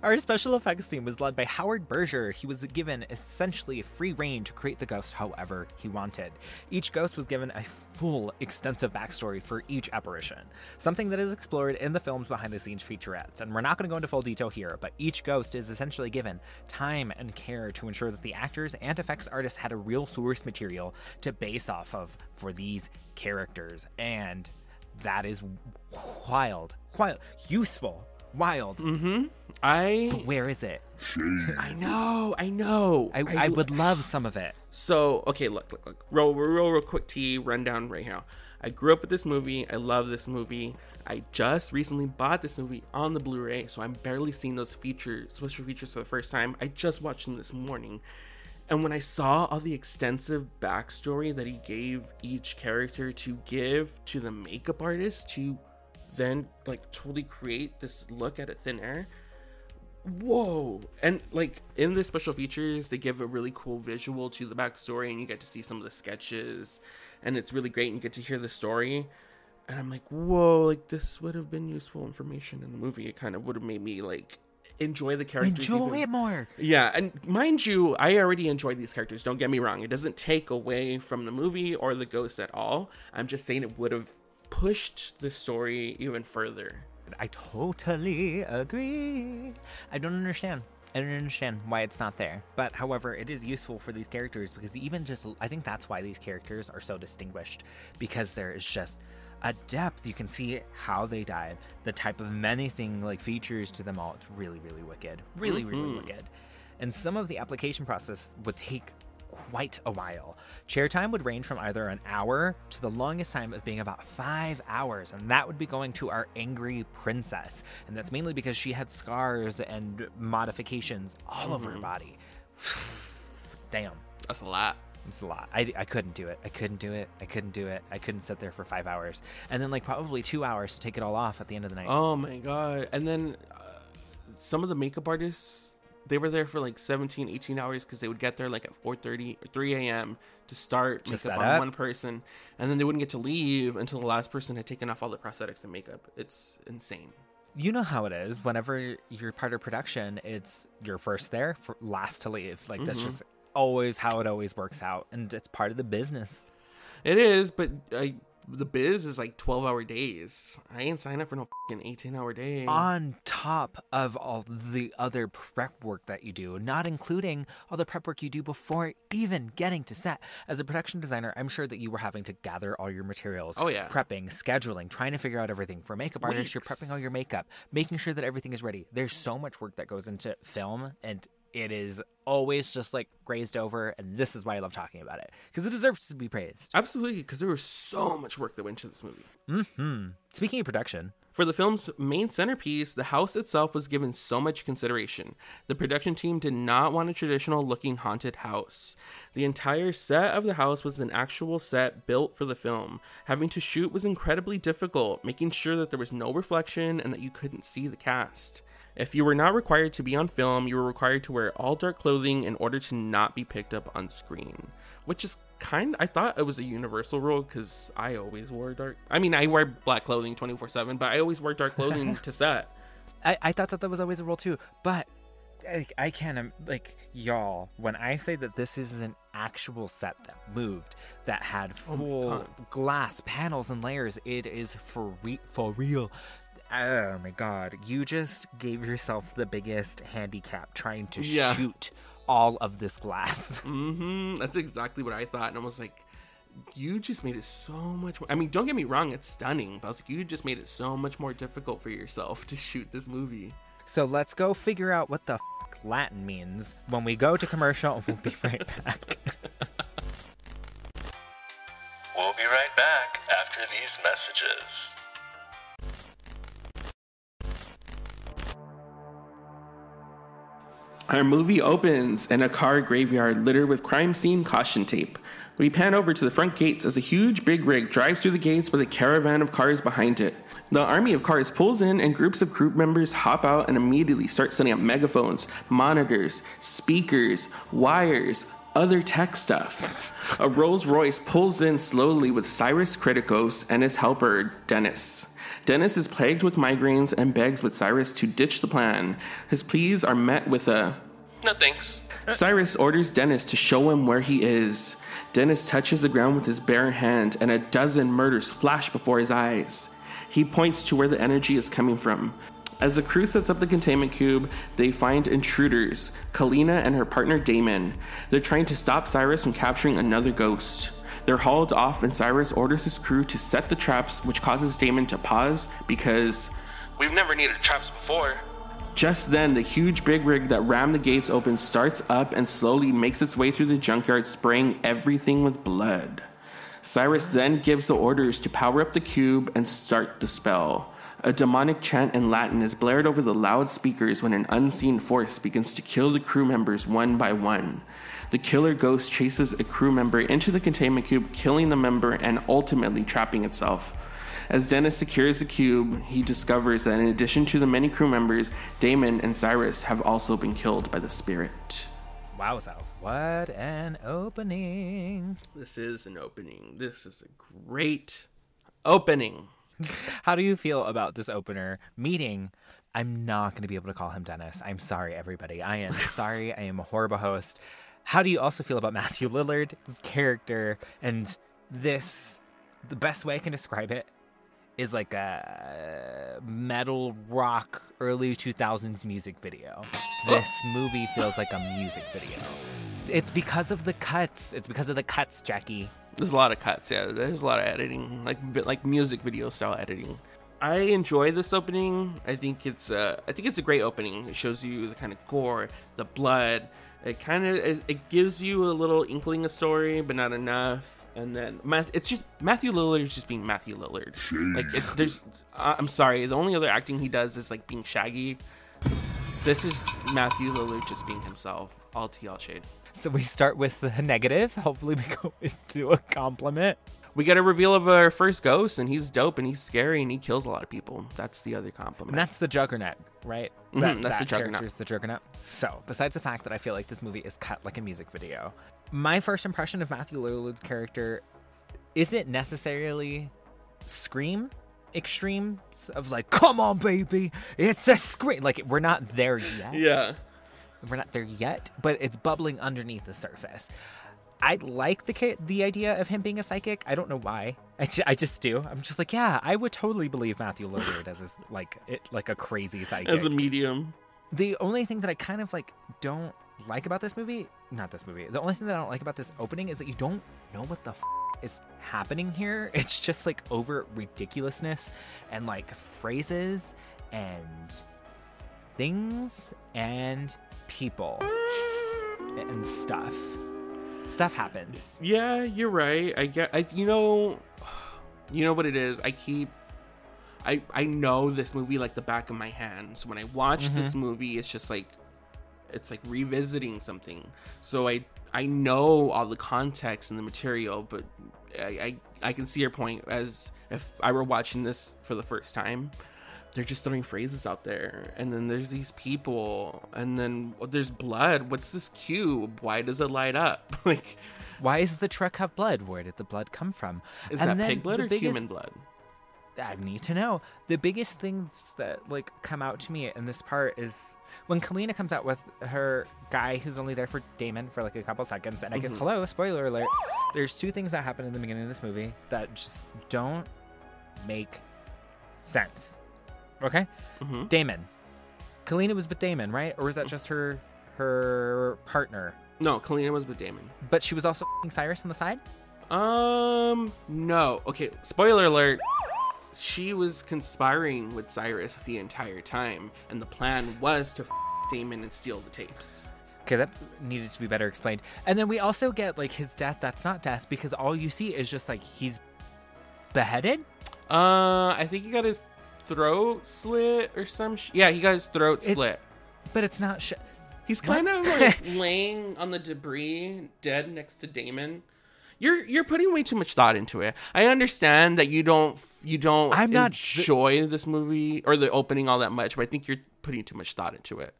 Our special effects team was led by Howard Berger. He was given essentially free reign to create the ghost however he wanted. Each ghost was given a full, extensive backstory for each apparition, something that is explored in the film's behind the scenes featurettes. And we're not going to go into full detail here, but each ghost is essentially given time and care to ensure that the actors and effects artists had a real source material to base off of for these characters. And that is wild, wild, useful, wild. Mm-hmm. I Where is it? I know, I know. I, I would love some of it. So okay, look, look, look. Real, real, real quick T rundown right now. I grew up with this movie. I love this movie. I just recently bought this movie on the Blu-ray, so I'm barely seeing those features, special features for the first time. I just watched them this morning, and when I saw all the extensive backstory that he gave each character to give to the makeup artist to then like totally create this look at a thin air, whoa and like in the special features they give a really cool visual to the backstory and you get to see some of the sketches and it's really great and you get to hear the story and i'm like whoa like this would have been useful information in the movie it kind of would have made me like enjoy the characters Enjoy even- it more. yeah, and mind you, I already enjoyed these characters. Don't get me wrong. It doesn't take away from the movie or the ghosts at all. I'm just saying it would have pushed the story even further. I totally agree. I don't understand. I don't understand why it's not there. But however, it is useful for these characters because even just I think that's why these characters are so distinguished because there is just a depth. You can see how they died, the type of menacing like features to them all. It's really, really wicked. Really, really mm-hmm. wicked. And some of the application process would take quite a while. Chair time would range from either an hour to the longest time of being about five hours, and that would be going to our angry princess. And that's mainly because she had scars and modifications all over her body. <sighs> Damn. That's a lot. It's a lot. I, I couldn't do it. I couldn't do it. I couldn't do it. I couldn't sit there for five hours. And then, like, probably two hours to take it all off at the end of the night. Oh my god. And then uh, some of the makeup artists, they were there for like 17, 18 hours because they would get there like at 4.30 or 3 a.m. to start To makeup on up? one person. And then they wouldn't get to leave until the last person had taken off all the prosthetics and makeup. It's insane. You know how it is. Whenever you're part of production, it's you're first there, for last to leave. Like, that's Mhm. just always how it always works out. And it's part of the business. It is, but I, the biz is like 12 hour days. I ain't signed up for no fucking 18 hour day. on top of all the other prep work that you do, not including all the prep work you do before even getting to set. As a production designer, I'm sure that you were having to gather all your materials. Oh, yeah. Prepping, scheduling, trying to figure out everything. For makeup artists, you're prepping all your makeup, making sure that everything is ready. There's so much work that goes into film and it is always just like grazed over and this is why I love talking about it because it deserves to be praised. Absolutely, because there was so much work that went into this movie. Hmm. Speaking of production, For the film's main centerpiece, the house itself was given so much consideration. The production team did not want a traditional looking haunted house. The entire set of the house was an actual set built for the film. Having to shoot was incredibly difficult, making sure that there was no reflection and that you couldn't see the cast. If you were not required to be on film, you were required to wear all dark clothing in order to not be picked up on screen. Which is kind I thought it was a universal rule because I always wore dark. I mean, I wear black clothing 24 7, but I always wear dark clothing <laughs> to set. I, I thought that that was always a rule too, but I, I can't um, like y'all. When I say that this is an actual set that moved, that had Oh full God. glass panels and layers, it is for re- for real. Oh my god, you just gave yourself the biggest handicap trying to Yeah. shoot all of this glass. <laughs> hmm That's exactly what I thought. And I was like, you just made it so much more. I mean, don't get me wrong, it's stunning. But I was like, you just made it so much more difficult for yourself <laughs> to shoot this movie. So let's go figure out what the f- Latin means when we go to commercial. We'll be right back. <laughs> We'll be right back after these messages. Our movie opens in a car graveyard littered with crime scene caution tape. We pan over to the front gates as a huge big rig drives through the gates with a caravan of cars behind it. The army of cars pulls in and groups of crew members hop out and immediately start setting up megaphones, monitors, speakers, wires, other tech stuff. A Rolls Royce pulls in slowly with Cyrus Kriticos and his helper, Dennis. Dennis is plagued with migraines and begs with Cyrus to ditch the plan. His pleas are met with a No thanks. Cyrus orders Dennis to show him where he is. Dennis touches the ground with his bare hand, and a dozen murders flash before his eyes. He points to where the energy is coming from. As the crew sets up the containment cube, they find intruders, Kalina and her partner Damon. They're trying to stop Cyrus from capturing another ghost. They're hauled off, and Cyrus orders his crew to set the traps, which causes Damon to pause because We've never needed traps before. just then, the huge big rig that rammed the gates open starts up and slowly makes its way through the junkyard, spraying everything with blood. Cyrus then gives the orders to power up the cube and start the spell. A demonic chant in Latin is blared over the loudspeakers when an unseen force begins to kill the crew members one by one. The killer ghost chases a crew member into the containment cube, killing the member and ultimately trapping itself. As Dennis secures the cube, he discovers that in addition to the many crew members, Damon and Cyrus have also been killed by the spirit. Wowza. What an opening. This is an opening. This is a great opening. <laughs> How do you feel about this opener meeting? I'm not going to be able to call him Dennis. I'm sorry, everybody. I am <laughs> sorry. I am a horrible host. How do you also feel about <laughs> Matthew Lillard's character, and this? The best way I can describe it is like a metal rock early 2000s music video. Oh. This movie feels like a music video. It's because of the cuts. It's because of the cuts, Jackie. There's a lot of cuts. Yeah, there's a lot of editing, like like music video style editing. I enjoy this opening. I think it's a, I think it's a great opening. It shows you the kind of gore, the blood, It kind of it, it gives you a little inkling of story, but not enough. And then Math, it's just Matthew Lillard is just being Matthew Lillard. Like it, there's, uh, I'm sorry, the only other acting he does is like being Shaggy. This is Matthew Lillard just being himself. All tea, all shade. So we start with the negative. Hopefully, we go <laughs> into a compliment. We get a reveal of our first ghost, and he's dope, and he's scary, and he kills a lot of people. That's the other compliment. And that's the Juggernaut, right? Mhm, that's the Juggernaut. the Juggernaut. So, besides the fact that I feel like this movie is cut like a music video, my first impression of Matthew Lillard's character isn't necessarily scream extreme of like, come on, baby, it's a scream. Like, we're not there yet. yeah. We're not there yet, but it's bubbling underneath the surface. I like the the idea of him being a psychic. I don't know why. I, ju- I just do. I'm just like, yeah, I would totally believe Matthew Lillard as his, like it like a crazy psychic. As a medium. the only thing that I kind of like don't like about this movie, not this movie. The only thing that I don't like about this opening is that you don't know what the f- is happening here. <laughs> It's just like over ridiculousness and like phrases and things and people and stuff. Stuff happens. Yeah, you're right. I get. I you know, you know what it is. I keep. I I know this movie like the back of my hand. So when I watch Mm-hmm. this movie, it's just like, it's like revisiting something. So I I know all the context and the material, but I I, I can see your point as if I were watching this for the first time. They're just throwing phrases out there, and then there's these people, and then there's blood. What's this cube? Why does it light up? <laughs> like, Why does the truck have blood? Where did the blood come from? Is And that pig blood or biggest- human blood? I need to know. The biggest things that like come out to me in this part is when Kalina comes out with her guy who's only there for Damon for like a couple seconds, and I Mm-hmm. guess hello, spoiler alert. There's two things that happen in the beginning of this movie that just don't make sense. Okay, Mhm. Damon, Kalina was with Damon, right? Or was that just her her partner? No, Kalina was with Damon. But she was also f***ing Cyrus on the side. Um, no. Okay, spoiler alert. She was conspiring with Cyrus the entire time, and the plan was to f- Damon and steal the tapes. Okay, that needed to be better explained. And then we also get like his death. That's not death because all you see is just like he's beheaded. Uh, I think he got his throat slit or some. Sh- yeah, he got his throat It- slit. But it's not. Sh- He's kind of like <laughs> laying on the debris, dead next to Damon. You're you're putting way too much thought into it. I understand that you don't you don't I'm not- enjoy this movie or the opening all that much, but I think you're putting too much thought into it.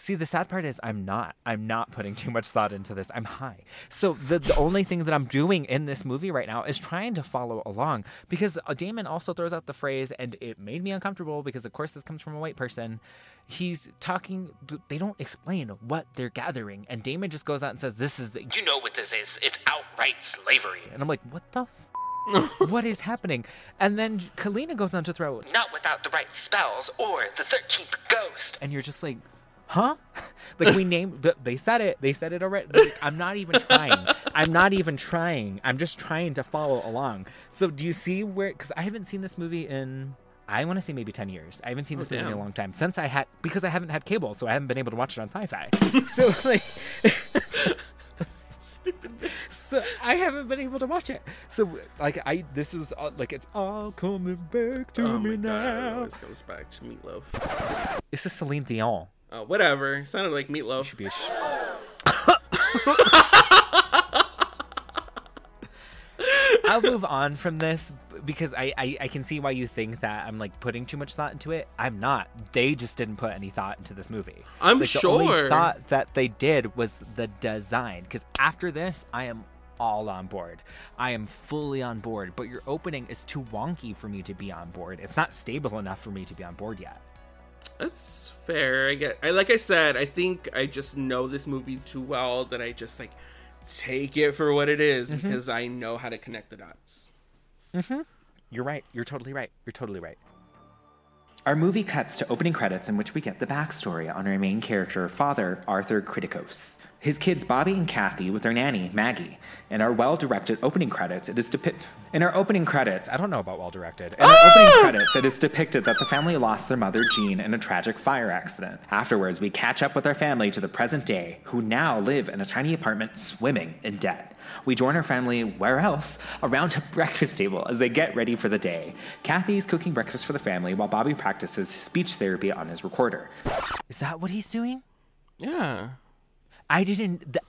See, the sad part is I'm not. I'm not putting too much thought into this. I'm high. So the, the only thing that I'm doing in this movie right now is trying to follow along because uh, Damon also throws out the phrase, and it made me uncomfortable because, of course, this comes from a white person. He's talking. They don't explain what they're gathering, and Damon just goes out and says, "This is." You know what this is. It's outright slavery. And I'm like, "What the? F- what is happening?" And then Kalina goes on to throw, Not without the right spells or the 13th ghost. and you're just like, huh? <laughs> like we named, they said it, they said it already. Like, I'm not even trying. I'm not even trying. I'm just trying to follow along. So do you see where? Because I haven't seen this movie in. I want to say maybe 10 years. I haven't seen oh, this movie in a long time since I had because I haven't had cable, so I haven't been able to watch it on sci-fi. <laughs> so like <laughs> Stupid. so I haven't been able to watch it. So like I this was all, like it's all coming back to Oh me my god, it now. always goes back to Meatloaf. This is Celine Dion. Oh, whatever. Sounded like Meatloaf. Should be a sh- <laughs> I'll move on from this because I, I, I can see why you think that I'm like putting too much thought into it. I'm not. They just didn't put any thought into this movie. I'm like, The only sure. thought that they did was the design. Because after this, I am all on board. I am fully on board. But your opening is too wonky for me to be on board. It's not stable enough for me to be on board yet. That's fair. I get. I like I said. I think I just know this movie too well that I just like take it for what it is Mm-hmm. because I know how to connect the dots. Mm-hmm. You're right. You're totally right. You're totally right. Our movie cuts to opening credits in which we get the backstory on our main character, father, Arthur Kriticos. His kids, Bobby and Kathy, with their nanny, Maggie. In our well directed opening credits, it is depicted. In our opening credits, I don't know about well directed. In our ah! opening credits, it is depicted that the family lost their mother, Jean, in a tragic fire accident. Afterwards, we catch up with our family to the present day, who now live in a tiny apartment swimming in debt. We join our family, where else? Around a breakfast table as they get ready for the day. Kathy is cooking breakfast for the family while Bobby practices speech therapy on his recorder. Is that what he's doing? Yeah. I didn't. Th-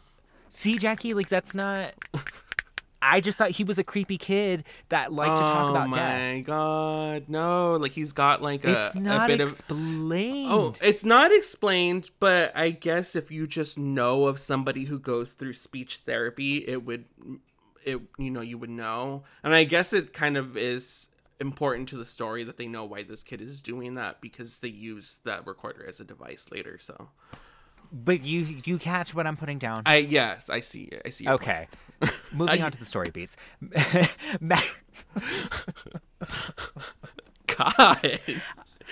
see, Jackie, like that's not. I just thought he was a creepy kid that liked to talk about oh death. oh my god, no! Like he's got like a, It's a not bit of explained. Oh, it's not explained, but I guess if you just know of somebody who goes through speech therapy, it would it you know, you would know. And I guess it kind of is important to the story that they know why this kid is doing that because they use that recorder as a device later, so. But you you catch what I'm putting down. I yes, I see I see. okay, <laughs> moving I- on to the story beats. <laughs> God.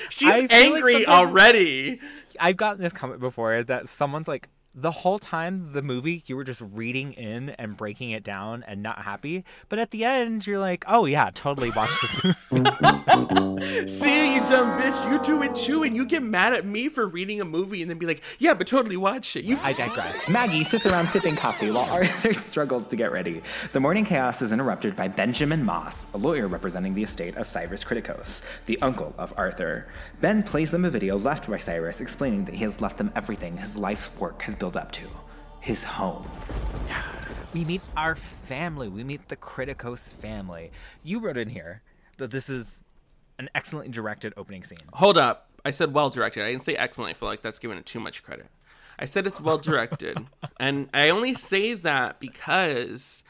She's feel like angry already. I've gotten this comment before that someone's like, the whole time the movie you were just reading in and breaking it down and not happy, but at the end you're like, oh yeah, totally watch this movie. <laughs> See, you dumb bitch, you do it too, and you get mad at me for reading a movie and then be like, yeah, but totally watch it. You I digress. Maggie sits around sipping coffee while Arthur struggles to get ready. The morning chaos is interrupted by Benjamin Moss, a lawyer representing the estate of Cyrus Kriticos, the uncle of Arthur. Ben plays them a video left by Cyrus explaining that he has left them everything his life's work has built up to his home. We meet our family. We meet the Kriticos family. You wrote in here that this is an excellently directed opening scene. Hold up. I said well directed. I didn't say excellent. I feel like that's giving it too much credit. I said it's well directed. <laughs> and I only say that because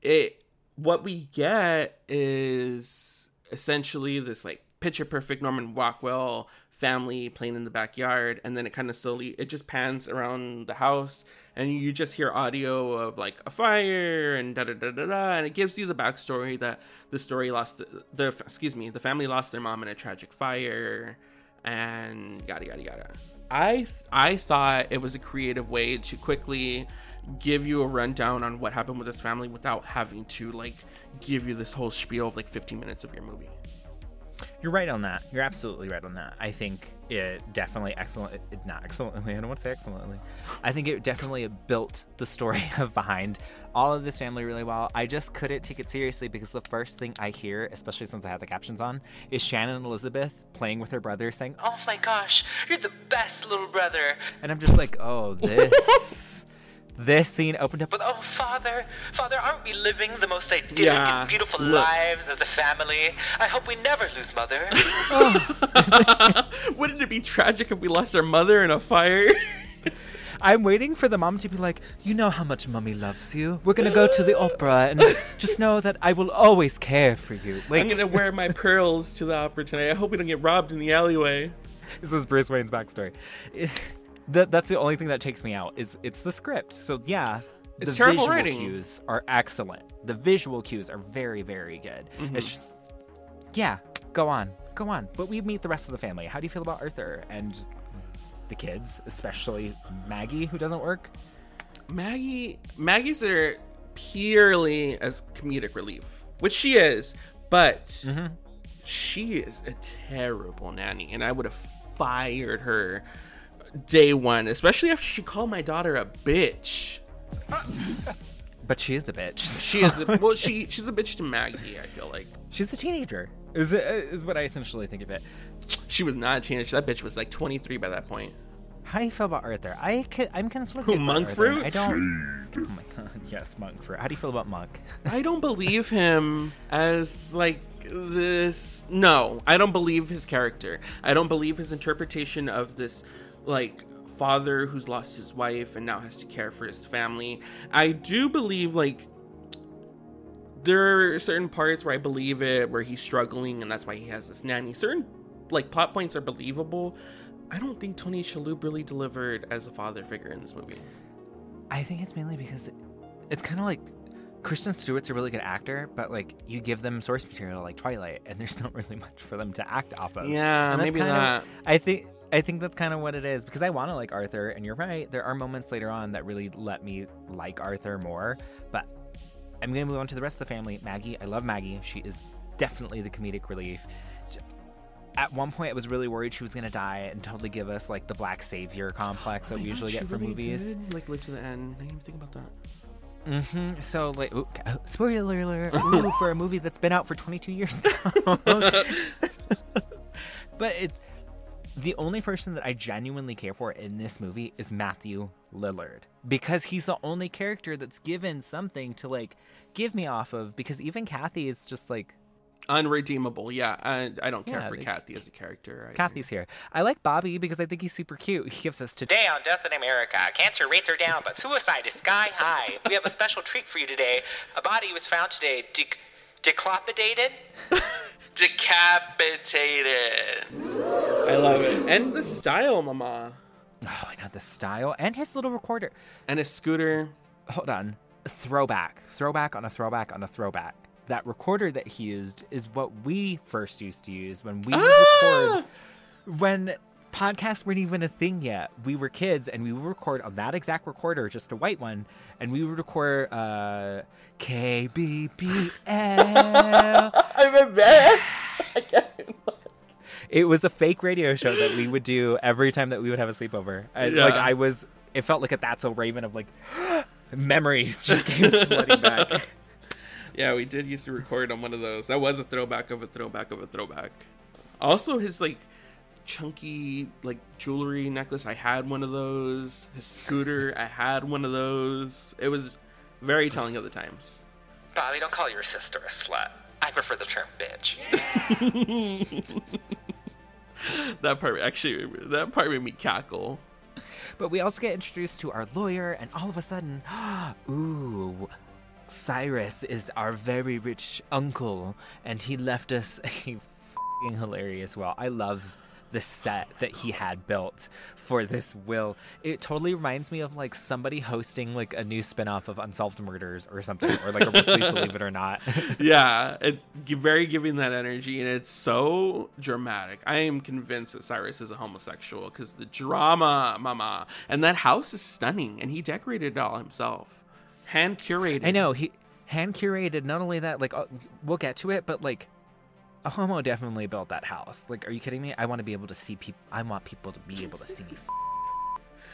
it what we get is essentially this like picture perfect Norman Rockwell family playing in the backyard and then it kind of slowly it just pans around the house and you just hear audio of like a fire and da da da da da and it gives you the backstory that the story lost the, the excuse me the family lost their mom in a tragic fire and yada yada yada. I th- i thought it was a creative way to quickly give you a rundown on what happened with this family without having to like give you this whole spiel of like 15 minutes of your movie You're right on that. You're absolutely right on that. I think it definitely excellent, it, not excellently. I don't want to say excellently. I think it definitely built the story <laughs> of behind all of this family really well. I just couldn't take it seriously because the first thing I hear, especially since I have the captions on, is Shannon and Elizabeth playing with her brother saying, Oh my gosh, you're the best little brother. and I'm just like, oh, <laughs> this. This scene opened up But oh, father, father, aren't we living the most idyllic Yeah, and beautiful look. lives as a family? I hope we never lose mother. <laughs> <laughs> wouldn't it be tragic if we lost our mother in a fire <laughs> I'm waiting for the mom to be like, you know how much mommy loves you. We're gonna go to the opera, and just know that I will always care for you. Like, i'm gonna wear my pearls to the opera tonight i hope we don't get robbed in the alleyway this is Bruce Wayne's backstory. That, that's the only thing that takes me out. Is it's the script. So yeah, It's the terrible visual writing. cues are excellent. The visual cues are very, very good. Mm-hmm. It's just, yeah, go on, go on. But we meet the rest of the family. How do you feel about Arthur and the kids, especially Maggie, who doesn't work? Maggie Maggie's there purely as comedic relief, which she is, but she is a terrible nanny, and I would have fired her day one, especially after she called my daughter a bitch. <laughs> But she is a bitch. She is a, well, <laughs> she she's a bitch to Maggie. I feel like She's a teenager. Is it, uh, is what I essentially think of it. she was not a teenager. That bitch was like 23 by that point. How do you feel about Arthur? I ca- I'm conflicted. Who, about monk Arthur. fruit? I don't. Oh my god! <laughs> Yes, monk fruit. How do you feel about monk? I don't believe him as like this. No, I don't believe his character. I don't believe his interpretation of this like father who's lost his wife and now has to care for his family. I do believe like there are certain parts where I believe it where he's struggling and that's why he has this nanny. Certain like plot points are believable. I don't think Tony Shalhoub really delivered as a father figure in this movie. I think it's mainly because it's kind of like Kristen Stewart's a really good actor, but like you give them source material like Twilight, and there's not really much for them to act off of. Yeah, maybe kind of- not. I think I think that's kind of what it is because I want to like Arthur, and you're right. There are moments later on that really let me like Arthur more, but I'm gonna move on to the rest of the family. Maggie, I love Maggie. She is definitely the comedic relief. At one point, I was really worried she was gonna die and totally give us like the black savior complex that we usually get for movies. Did, like to the end. I didn't even think about that. Mm hmm So like, ooh, uh, spoiler alert! <laughs> Ooh, for a movie that's been out for 22 years now. <laughs> <laughs> but it's the only person that I genuinely care for in this movie is Matthew Lillard because he's the only character that's given something to like give me off of. Because even Kathy is just like Unredeemable. Yeah, I, I don't care Yeah, for they- Kathy as a character. I- Kathy's here. I like Bobby because I think he's super cute. He gives us Today on Death in America, cancer rates are down, but suicide is sky high. We have a special treat for you today. A body was found today, de- declopidated. <laughs> Decapitated. I love it. And the style, mama. oh, I know the style and his little recorder. And a scooter. hold on throwback throwback on a throwback on a throwback that recorder that he used is what we first used to use when we would ah! record when podcasts weren't even a thing yet we were kids and we would record on that exact recorder just a white one and we would record uh kbbl <laughs> I'm embarrassed. it was a fake radio show that we would do every time that we would have a sleepover I, Yeah. like i was it felt like a that's so raven of like <gasps> memories just came flooding back <laughs> Yeah, we did used to record on one of those. That was a throwback of a throwback of a throwback. Also, his like chunky like jewelry necklace. I had one of those. His scooter. <laughs> I had one of those. It was very telling of the times. Bobby, don't call your sister a slut. I prefer the term bitch. <laughs> That part actually. That part made me cackle. But we also get introduced to our lawyer, and all of a sudden, <gasps> ooh, Cyrus is our very rich uncle, and he left us a <laughs> fing hilarious will. I love the set that he had built for this will. It totally reminds me of like somebody hosting like a new spin-off of Unsolved Murders or something, or like a Please <laughs> Believe It or Not. <laughs> yeah, it's very giving that energy, and it's so dramatic. I am convinced that Cyrus is a homosexual because the drama, mama, and that house is stunning, and he decorated it all himself, hand curated. I know he hand curated. Not only that, like uh, we'll get to it, but like a homo definitely built that house. Like, are you kidding me? I want to be able to see people. I want people to be able to see me.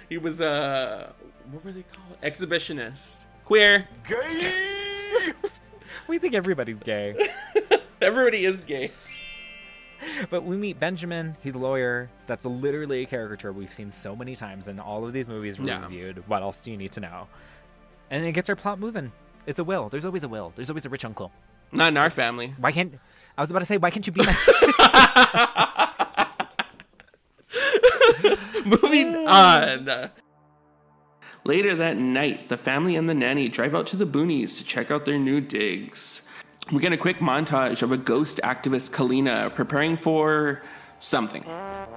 He was a what were they called? Exhibitionist, queer. Gay. <laughs> we think everybody's gay, <laughs> Everybody is gay. but we meet Benjamin. He's a lawyer. That's literally a caricature we've seen so many times in all of these movies we Yeah. reviewed. What else do you need to know? And it gets our plot moving. It's a will. There's always a will. There's always a rich uncle. Not in our family. Why can't I was about to say why can't you be my <laughs> Moving on. Later that night, the family and the nanny drive out to the boonies to check out their new digs. We get a quick montage of a ghost activist, Kalina, preparing for something.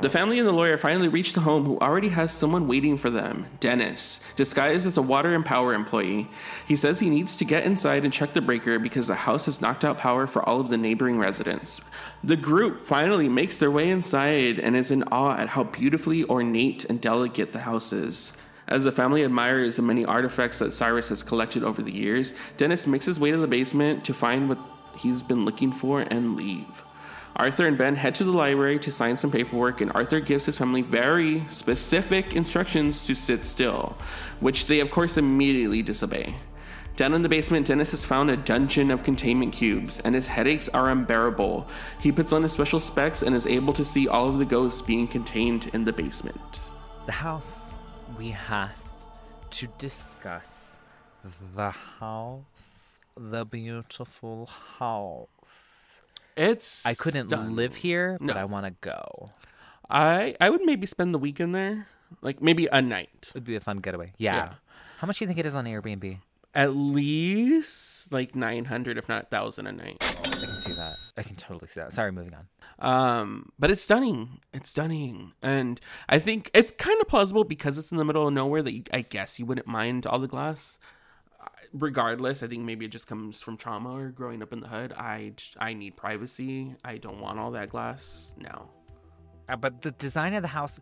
The family and the lawyer finally reach the home who already has someone waiting for them Dennis, disguised as a water and power employee. He says he needs to get inside and check the breaker because the house has knocked out power for all of the neighboring residents. The group finally makes their way inside and is in awe at how beautifully ornate and delicate the house is. As the family admires the many artifacts that Cyrus has collected over the years, Dennis makes his way to the basement to find what he's been looking for and leave. Arthur and Ben head to the library to sign some paperwork, and Arthur gives his family very specific instructions to sit still, which they, of course, immediately disobey. Down in the basement, Dennis has found a dungeon of containment cubes, and his headaches are unbearable. He puts on his special specs and is able to see all of the ghosts being contained in the basement. the house we have to discuss the house the beautiful house It's i couldn't stunning. live here but No. i want to go I I would maybe spend the weekend there, like maybe a night. it'd be a fun getaway yeah, Yeah. how much do you think it is on airbnb At least like nine hundred, if not thousand a night. i can see that i can totally see that sorry moving on Um, but it's stunning. It's stunning, and I think it's kind of plausible because it's in the middle of nowhere that you, I guess you wouldn't mind all the glass. Regardless, I think maybe it just comes from trauma or growing up in the hood. I I need privacy. I don't want all that glass. No. Uh, but the design of the house,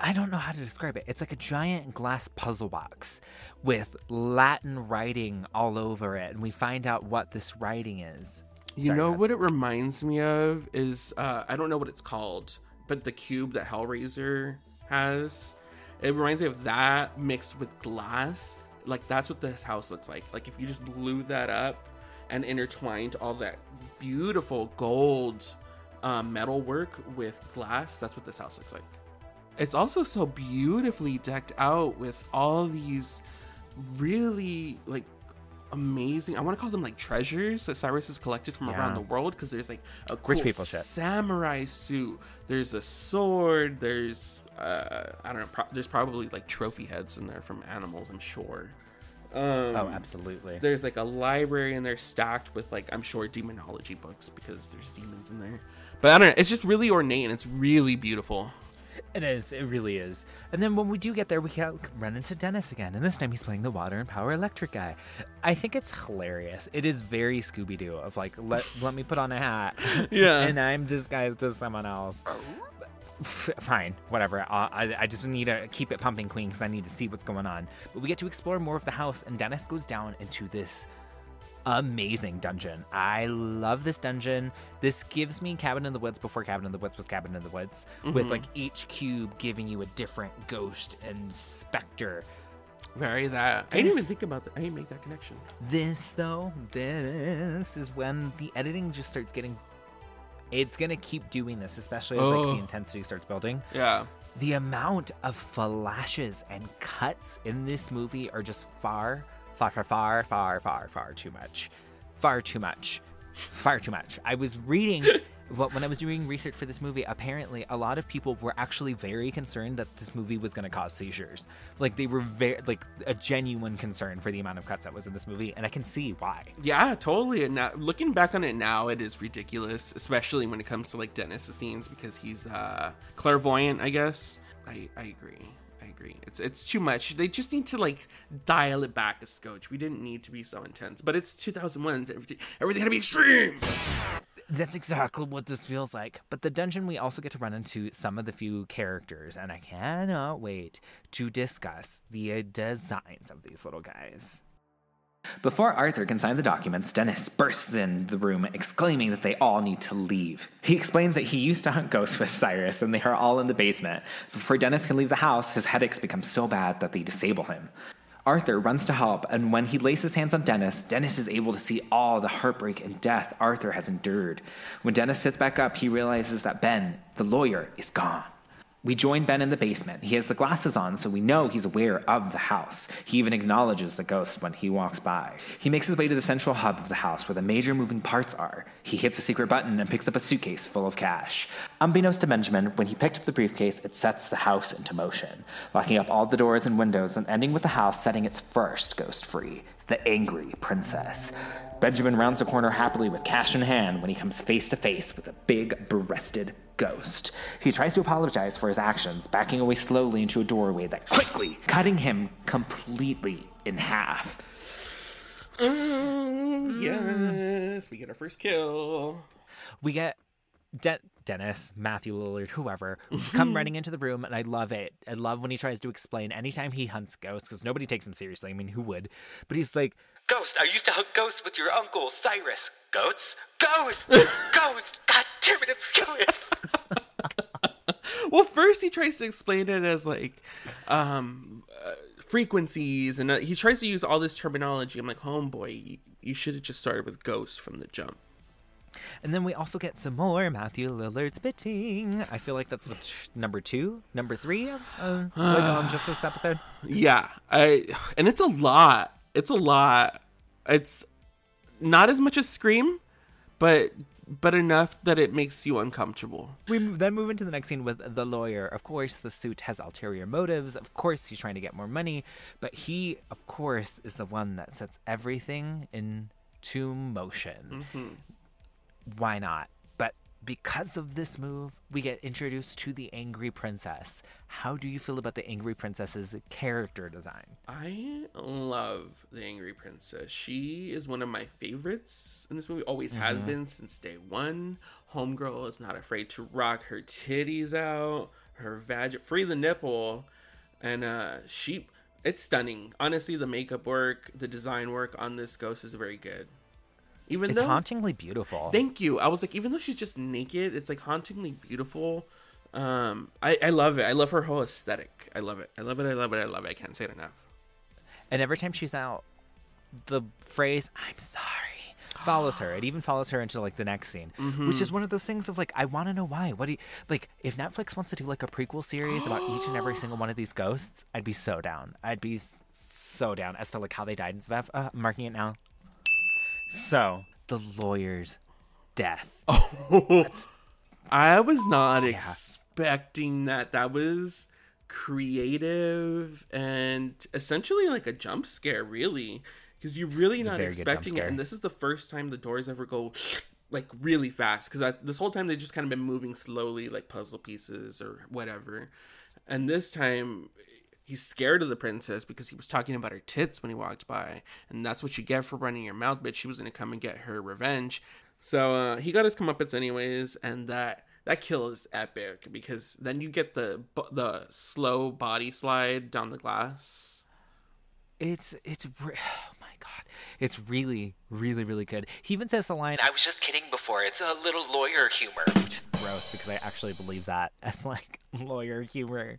I don't know how to describe it. It's like a giant glass puzzle box with Latin writing all over it, and we find out what this writing is. You Sorry, know what it reminds me of is uh, I don't know what it's called, but the cube that Hellraiser has. It reminds me of that mixed with glass. Like that's what this house looks like. Like if you just blew that up and intertwined all that beautiful gold uh, metal work with glass, that's what this house looks like. It's also so beautifully decked out with all these really like amazing. I want to call them like treasures that Cyrus has collected from around the world because there's like a cool Rich people shit. samurai suit. There's a sword. There's uh, I don't know. Pro- there's probably like trophy heads in there from animals. I'm sure. Um, Oh, absolutely. There's like a library in there stacked with like I'm sure demonology books because there's demons in there. But I don't know. It's just really ornate and it's really beautiful. It is. It really is. And then when we do get there, we ca- run into Dennis again, and this time he's playing the water and power electric guy. I think it's hilarious. It is very Scooby Doo of like let let me put on a hat, <laughs> Yeah. <laughs> and I'm disguised as someone else. F- Fine, whatever. Uh, I, I just need to keep it pumping, Queen, because I need to see what's going on. But we get to explore more of the house, and Dennis goes down into this amazing dungeon. I love this dungeon. This gives me Cabin in the Woods before Cabin in the Woods was Cabin in the Woods, with like each cube giving you a different ghost and specter. Very that. I didn't even think about that. I didn't make that connection. This, though, this is when the editing just starts getting. It's gonna keep doing this, especially as like Oh. the intensity starts building. Yeah. The amount of flashes and cuts in this movie are just far, far, far, far, far, far, far too much. Far too much. Far too much. I was reading <laughs> when I was doing research for this movie, apparently a lot of people were actually very concerned that this movie was going to cause seizures. Like they were very like a genuine concern for the amount of cuts that was in this movie, and I can see why. Yeah, totally. And now, looking back on it now, it is ridiculous, especially when it comes to like Dennis's scenes because he's uh clairvoyant, I guess. I I agree. I agree. It's it's too much. They just need to like dial it back a scotch. We didn't need to be so intense, but it's 2001. Everything everything had to be extreme. That's exactly what this feels like. But the dungeon, we also get to run into some of the few characters, and I cannot wait to discuss the designs of these little guys. Before Arthur can sign the documents, Dennis bursts in the room, exclaiming that they all need to leave. He explains that he used to hunt ghosts with Cyrus, and they are all in the basement. Before Dennis can leave the house, his headaches become so bad that they disable him. Arthur runs to help, and when he lays his hands on Dennis, Dennis is able to see all the heartbreak and death Arthur has endured. When Dennis sits back up, he realizes that Ben, the lawyer, is gone. We join Ben in the basement. He has the glasses on, so we know he's aware of the house. He even acknowledges the ghost when he walks by. He makes his way to the central hub of the house where the major moving parts are. He hits a secret button and picks up a suitcase full of cash. Unbeknownst to Benjamin, when he picked up the briefcase, it sets the house into motion, locking up all the doors and windows and ending with the house setting its first ghost free the angry princess. Benjamin rounds the corner happily with cash in hand when he comes face to face with a big breasted ghost. He tries to apologize for his actions, backing away slowly into a doorway that quickly cutting him completely in half. Mm, yes, we get our first kill. We get De- Dennis, Matthew Lillard, whoever, come running into the room, and I love it. I love when he tries to explain anytime he hunts ghosts, because nobody takes him seriously. I mean, who would? But he's like, Ghost, I used to hunt ghosts with your uncle, Cyrus. Goats? Ghosts! Ghosts! <laughs> God damn it, it's Curious! <laughs> Well, first he tries to explain it as like um uh, frequencies, and uh, he tries to use all this terminology. I'm like, homeboy, you, you should have just started with ghosts from the jump. And then we also get some more Matthew Lillard spitting. I feel like that's what, number two, number three, uh, like on just this episode. <sighs> Yeah, I and it's a lot. It's a lot. It's not as much as Scream, but but enough that it makes you uncomfortable. We then move into the next scene with the lawyer. Of course, the suit has ulterior motives. Of course, he's trying to get more money, but he, of course, is the one that sets everything into motion. Mm-hmm. Why not? But because of this move, we get introduced to the Angry Princess. How do you feel about the Angry Princess's character design? I love the Angry Princess. She is one of my favorites in this movie. Always has been since day one. Homegirl is not afraid to rock her titties out, her vag, free the nipple, and uh, she. It's stunning. Honestly, the makeup work, the design work on this ghost is very good. Even It's though, hauntingly beautiful. Thank you. I was like, even though she's just naked, it's like hauntingly beautiful. Um, I, I love it. I love her whole aesthetic. I love it. I love it. I love it. I love it. I can't say it enough. And every time she's out, the phrase "I'm sorry" follows her. It even follows her into like the next scene, which is one of those things of like, I want to know why. What do you like? If Netflix wants to do like a prequel series about each and every single one of these ghosts, I'd be so down. I'd be so down as to like how they died and stuff. Uh, I'm marking it now. So the lawyer's death. <laughs> Oh, I was not expecting that. That was creative and essentially like a jump scare, really, because you're really a not very good jump expecting it. And this is the first time the doors ever go like really fast. Because this whole time they just kind of been moving slowly, like puzzle pieces or whatever. And this time he's scared of the princess because he was talking about her tits when he walked by, and that's what you get for running your mouth, bitch. She was gonna come and get her revenge. So uh, he got his comeuppance anyways, and that that kill is epic because then you get the the slow body slide down the glass. It's it's re- <sighs> oh my god, it's really really really good. He even says the line, I was just kidding before. It's a little lawyer humor. which is gross because I actually believe that <laughs> as like lawyer humor.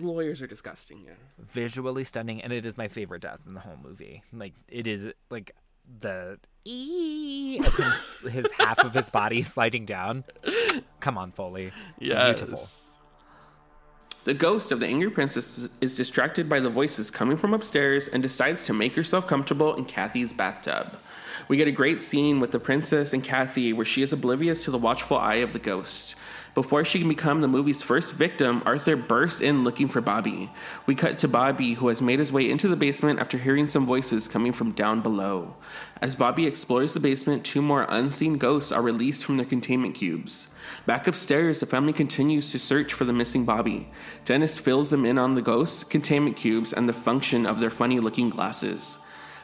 Lawyers are disgusting, yeah. visually stunning and it is my favorite death in the whole movie like it is like the ee of him, his half of his body <laughs> sliding down. Come on foley. Beautiful. The ghost of the angry princess is distracted by the voices coming from upstairs and decides to make herself comfortable in Kathy's bathtub. We get a great scene with the princess and Kathy where she is oblivious to the watchful eye of the ghost. Before she can become the movie's first victim, Arthur bursts in looking for Bobby. We cut to Bobby, who has made his way into the basement after hearing some voices coming from down below. As Bobby explores the basement, two more unseen ghosts are released from their containment cubes. Back upstairs, the family continues to search for the missing Bobby. Dennis fills them in on the ghosts, containment cubes, and the function of their funny looking glasses.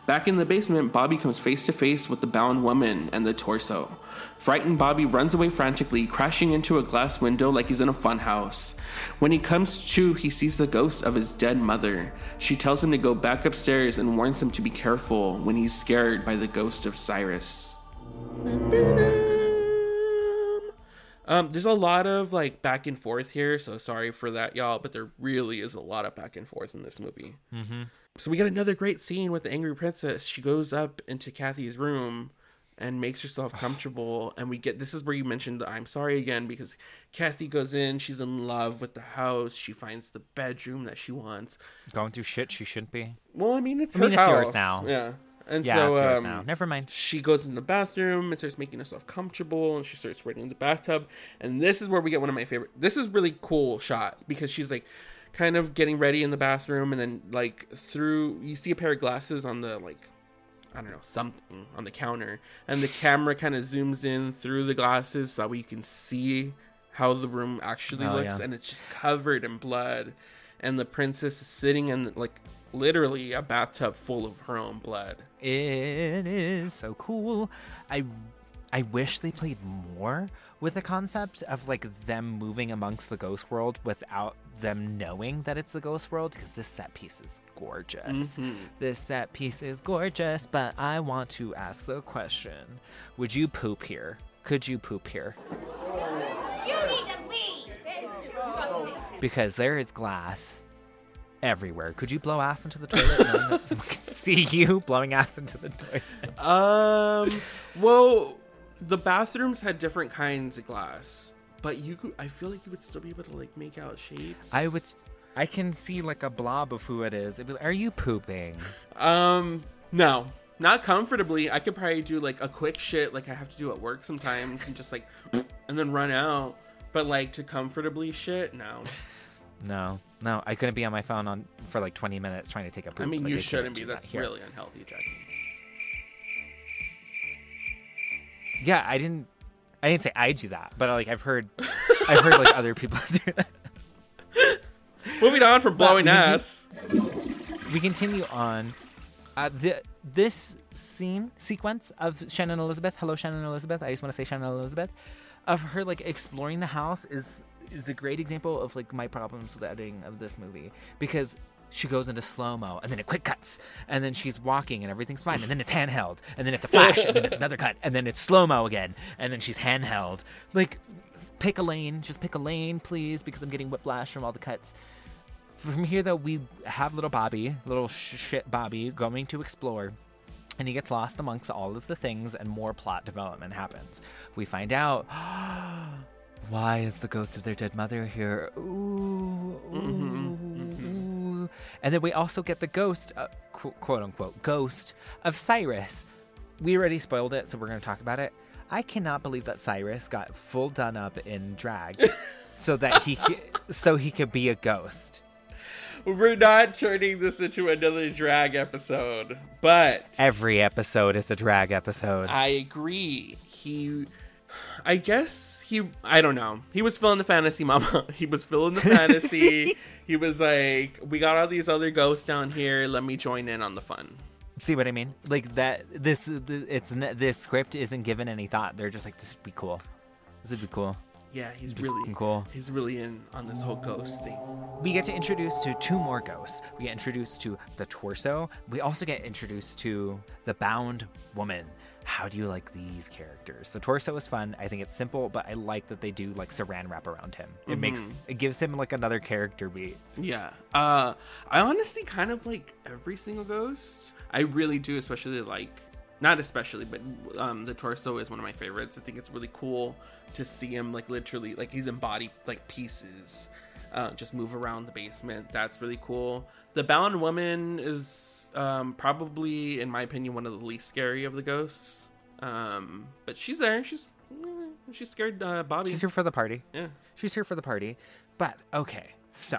Back in the basement, Bobby comes face to face with the bound woman and the torso. Frightened, Bobby runs away frantically, crashing into a glass window like he's in a funhouse. When he comes to, he sees the ghost of his dead mother. She tells him to go back upstairs and warns him to be careful when he's scared by the ghost of Cyrus. Um, there's a lot of like back and forth here, so sorry for that, y'all. But there really is a lot of back and forth in this movie. Mm-hmm. So we get another great scene with the angry princess. She goes up into Kathy's room and makes herself <sighs> comfortable, and we get this is where you mentioned the I'm sorry again because Kathy goes in. She's in love with the house. She finds the bedroom that she wants. going through shit she shouldn't be Well, I mean it's I her mean, it's yours house. now. Yeah, and yeah so it's yours um, now never mind she goes in the bathroom and starts making herself comfortable and she starts sweating in the bathtub and this is where we get one of my favorite this is really cool shot because she's like kind of getting ready in the bathroom and then like through you see a pair of glasses on the like I don't know, something on the counter. And the camera kind of zooms in through the glasses so that we can see how the room actually Oh, looks. yeah. And it's just covered in blood. And the princess is sitting in, like, literally a bathtub full of her own blood. It is so cool. I I wish they played more with the concept of like them moving amongst the ghost world without them knowing that it's the ghost world because this set piece is gorgeous. This set piece is gorgeous, but I want to ask the question. Would you poop here? Could you poop here? You need to leave. Because there is glass everywhere. Could you blow ass into the toilet knowing that <laughs> someone can see you blowing ass into the toilet? Um, well, the bathrooms had different kinds of glass. But you, could, I feel like you would still be able to like make out shapes. I would. I can see like a blob of who it is. Like, Are you pooping? Um, no, not comfortably. I could probably do like a quick shit, like I have to do at work sometimes, and just like, <laughs> and then run out. But like to comfortably shit, no. No, no. I couldn't be on my phone on for like 20 minutes trying to take a poop. I mean, Like, you shouldn't be. do that That's really unhealthy, Jackie. Yeah, I didn't. I didn't say I do that, but like I've heard, I've heard like other people <laughs> do that. Moving on from blowing we ass. we continue on. Uh, the this scene sequence of Shannon Elizabeth. Hello, Shannon Elizabeth. I just want to say Shannon Elizabeth. Of her like exploring the house is is a great example of like my problems with the editing of this movie because she goes into slow mo and then it quick cuts and then she's walking and everything's fine and then it's handheld and then it's a <laughs> flash and then it's another cut and then it's slow mo again and then she's handheld. Like, pick a lane. Just pick a lane, please, because I'm getting whiplash from all the cuts. From here, though, we have little Bobby, little sh- shit Bobby, going to explore, and he gets lost amongst all of the things, and more plot development happens. We find out <gasps> why is the ghost of their dead mother here? Ooh, ooh, ooh. And then we also get the ghost, uh, qu- quote unquote, ghost of Cyrus. We already spoiled it, so we're going to talk about it. I cannot believe that Cyrus got full done up in drag, <laughs> so that he so he could be a ghost. We're not turning this into another drag episode, but Every episode is a drag episode. I agree. He, I guess he, I don't know. He was feeling the fantasy, mama. <laughs> He was feeling the <laughs> fantasy. he was like, we got all these other ghosts down here. Let me join in on the fun. See what I mean? Like that. This th- it's this script isn't given any thought. They're just like, this would be cool. This would be cool. Yeah, he's really cool. He's really in on this whole ghost thing. We get to introduce to two more ghosts. We get introduced to the torso. We also get introduced to the bound woman. How do you like these characters? The torso is fun. I think it's simple, but I like that they do like saran wrap around him. It makes it gives him like another character beat. Yeah. Uh I honestly kind of like every single ghost. I really do, especially like not especially, but um the torso is one of my favorites. I think it's really cool to see him like literally like he's body like pieces. Uh, just move around the basement. That's really cool. The bound woman is um, probably, in my opinion, one of the least scary of the ghosts. Um, but she's there. She's she's scared uh, Bobby. She's here for the party. yeah. She's here for the party. But okay, so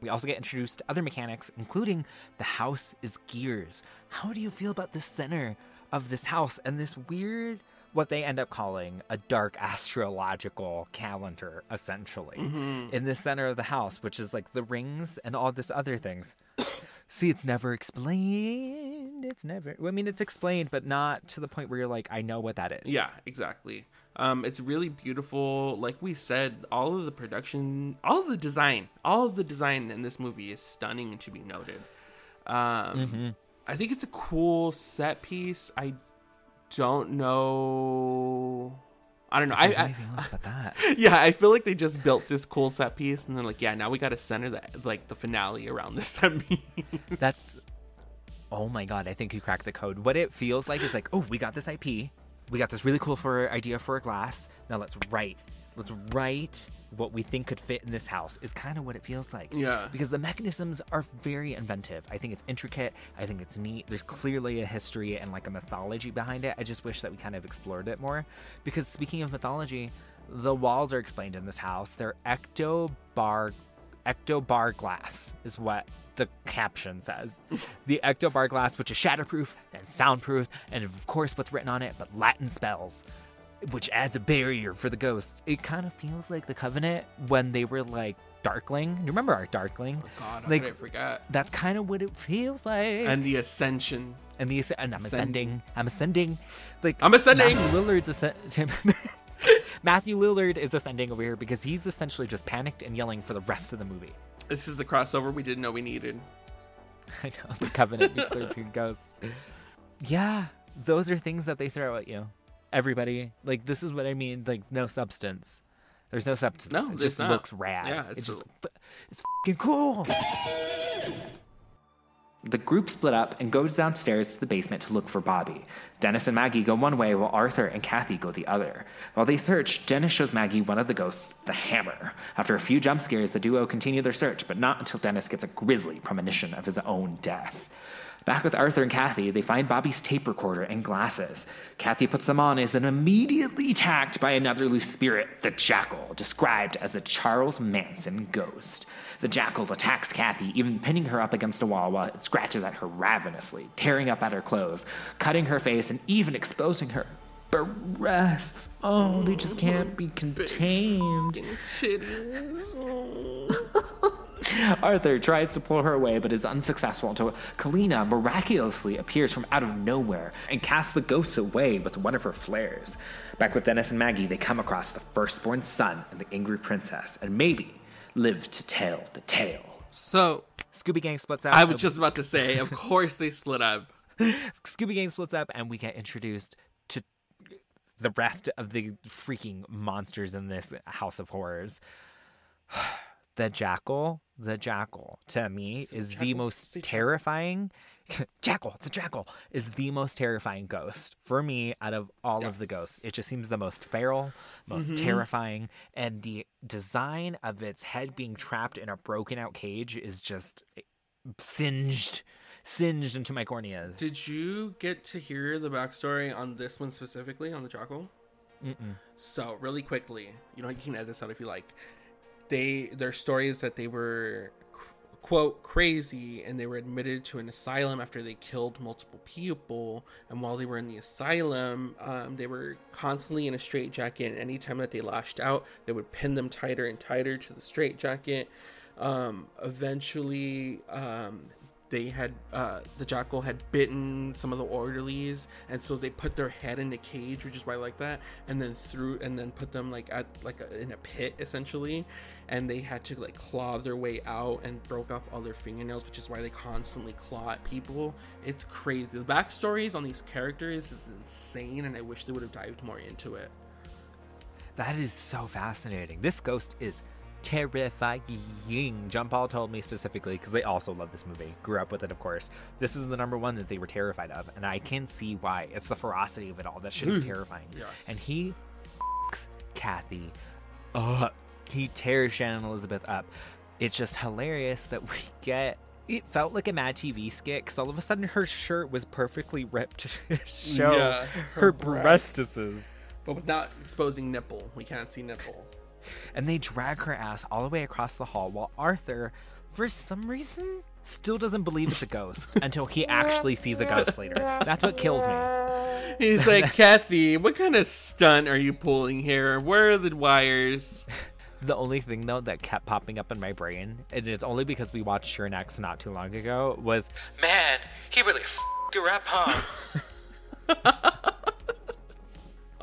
we also get introduced to other mechanics, including the house is gears. How do you feel about the center of this house and this weird, what they end up calling a dark astrological calendar, essentially, in the center of the house, which is like the rings and all this other things. See, it's never explained. It's never. I mean, it's explained, but not to the point where you're like, I know what that is. Yeah, exactly. Um, it's really beautiful. Like we said, all of the production, all of the design, all of the design in this movie is stunning and to be noted. Um, I think it's a cool set piece. I don't know. I don't know. I, I anything else but that. <laughs> yeah, I feel like they just built this cool set piece, and they're like, yeah, now we got to center that like the finale around this <laughs> set piece. That's oh my god! I think you cracked the code. What it feels like is like, oh, we got this IP, we got this really cool for idea for a glass. Now let's write, let's write what we think could fit in this house. Is kind of what it feels like. Yeah. Because the mechanisms are very inventive. I think it's intricate. I think it's neat. There's clearly a history and like a mythology behind it. I just wish that we kind of explored it more. Because speaking of mythology, the walls are explained in this house. They're ectobar ectobar glass is what the caption says. <laughs> the ectobar glass, which is shatterproof and soundproof, and of course what's written on it, but Latin spells, which adds a barrier for the ghosts. It kind of feels like the Covenant when they were like Darkling. Do you remember our Darkling? Oh God, like I forget? that's kind of what it feels like. And the ascension. and the and I'm Ascending. ascending. I'm ascending. Like I'm ascending. Matthew Lillard's ascend- <laughs> Matthew Lillard is ascending over here because he's essentially just panicked and yelling for the rest of the movie. This is the crossover we didn't know we needed. <laughs> I know the Covenant meets Thirteen Ghosts. <laughs> Yeah, those are things that they throw at you. Everybody, like this is what I mean. Like no substance. There's no substance. No, it just not. looks rad. Yeah, it's it's just it's fucking cool. The group split up and goes downstairs to the basement to look for Bobby. Dennis and Maggie go one way while Arthur and Kathy go the other. While they search, Dennis shows Maggie one of the ghosts, the hammer. After a few jump scares, the duo continue their search, but not until Dennis gets a grisly premonition of his own death. Back with Arthur and Kathy, they find Bobby's tape recorder and glasses. Kathy puts them on and is then immediately attacked by another loose spirit, the Jackal, described as a Charles Manson ghost. The Jackal attacks Kathy, even pinning her up against a wall while it scratches at her ravenously, tearing up at her clothes, cutting her face, and even exposing her breasts. Oh, they just can't be contained. <laughs> <laughs> Arthur tries to pull her away but is unsuccessful until Kalina miraculously appears from out of nowhere and casts the ghosts away with one of her flares. Back with Dennis and Maggie, they come across the firstborn son and the angry princess and maybe live to tell the tale. So Scooby Gang splits up. I was just about to say, of <laughs> course they split up. <laughs> Scooby Gang splits up, and we get introduced to the rest of the freaking monsters in this house of horrors. <sighs> <sighs> <sighs> the jackal, the jackal, to me is the most terrifying. <laughs> jackal, it's a jackal, is the most terrifying ghost for me out of all of the ghosts. It just seems the most feral, most mm-hmm. terrifying, and the design of its head being trapped in a broken out cage is just singed, singed into my corneas. Did you get to hear the backstory on this one specifically on the Jackal? Mm-mm. So really quickly, you know you can edit this out if you like. They their story is that they were quote crazy and they were admitted to an asylum after they killed multiple people. And while they were in the asylum, um, they were constantly in a straitjacket. And anytime that they lashed out, they would pin them tighter and tighter to the straitjacket. Um, eventually, um, they had uh, the jackal had bitten some of the orderlies, and so they put their head in a cage, which is why I like that, and then threw and then put them like at like a, in a pit essentially, and they had to like claw their way out and broke off all their fingernails, which is why they constantly claw at people. It's crazy. The backstories on these characters is insane, and I wish they would have dived more into it. That is so fascinating. This ghost is terrifying. John Paul told me specifically because they also love this movie, grew up with it, of course. This is the number one that they were terrified of, and I can see why. It's the ferocity of it all. That shit is terrifying. Yes. And he f***s Kathy up. He tears Shannon Elizabeth up. It's just hilarious that we get. It felt like a Mad TV skit because all of a sudden her shirt was perfectly ripped to <laughs> show Yeah, her, her breastises. But without exposing nipple, we can't see nipple. And they drag her ass all the way across the hall while Arthur, for some reason, still doesn't believe it's a ghost <laughs> until he actually sees a ghost later. That's what kills me. He's like, Kathy, what kind of stunt are you pulling here? Where are the wires? <laughs> The only thing though that kept popping up in my brain, and it's only because we watched Shernax not too long ago, was Man, he really f***ed her up, huh? <laughs>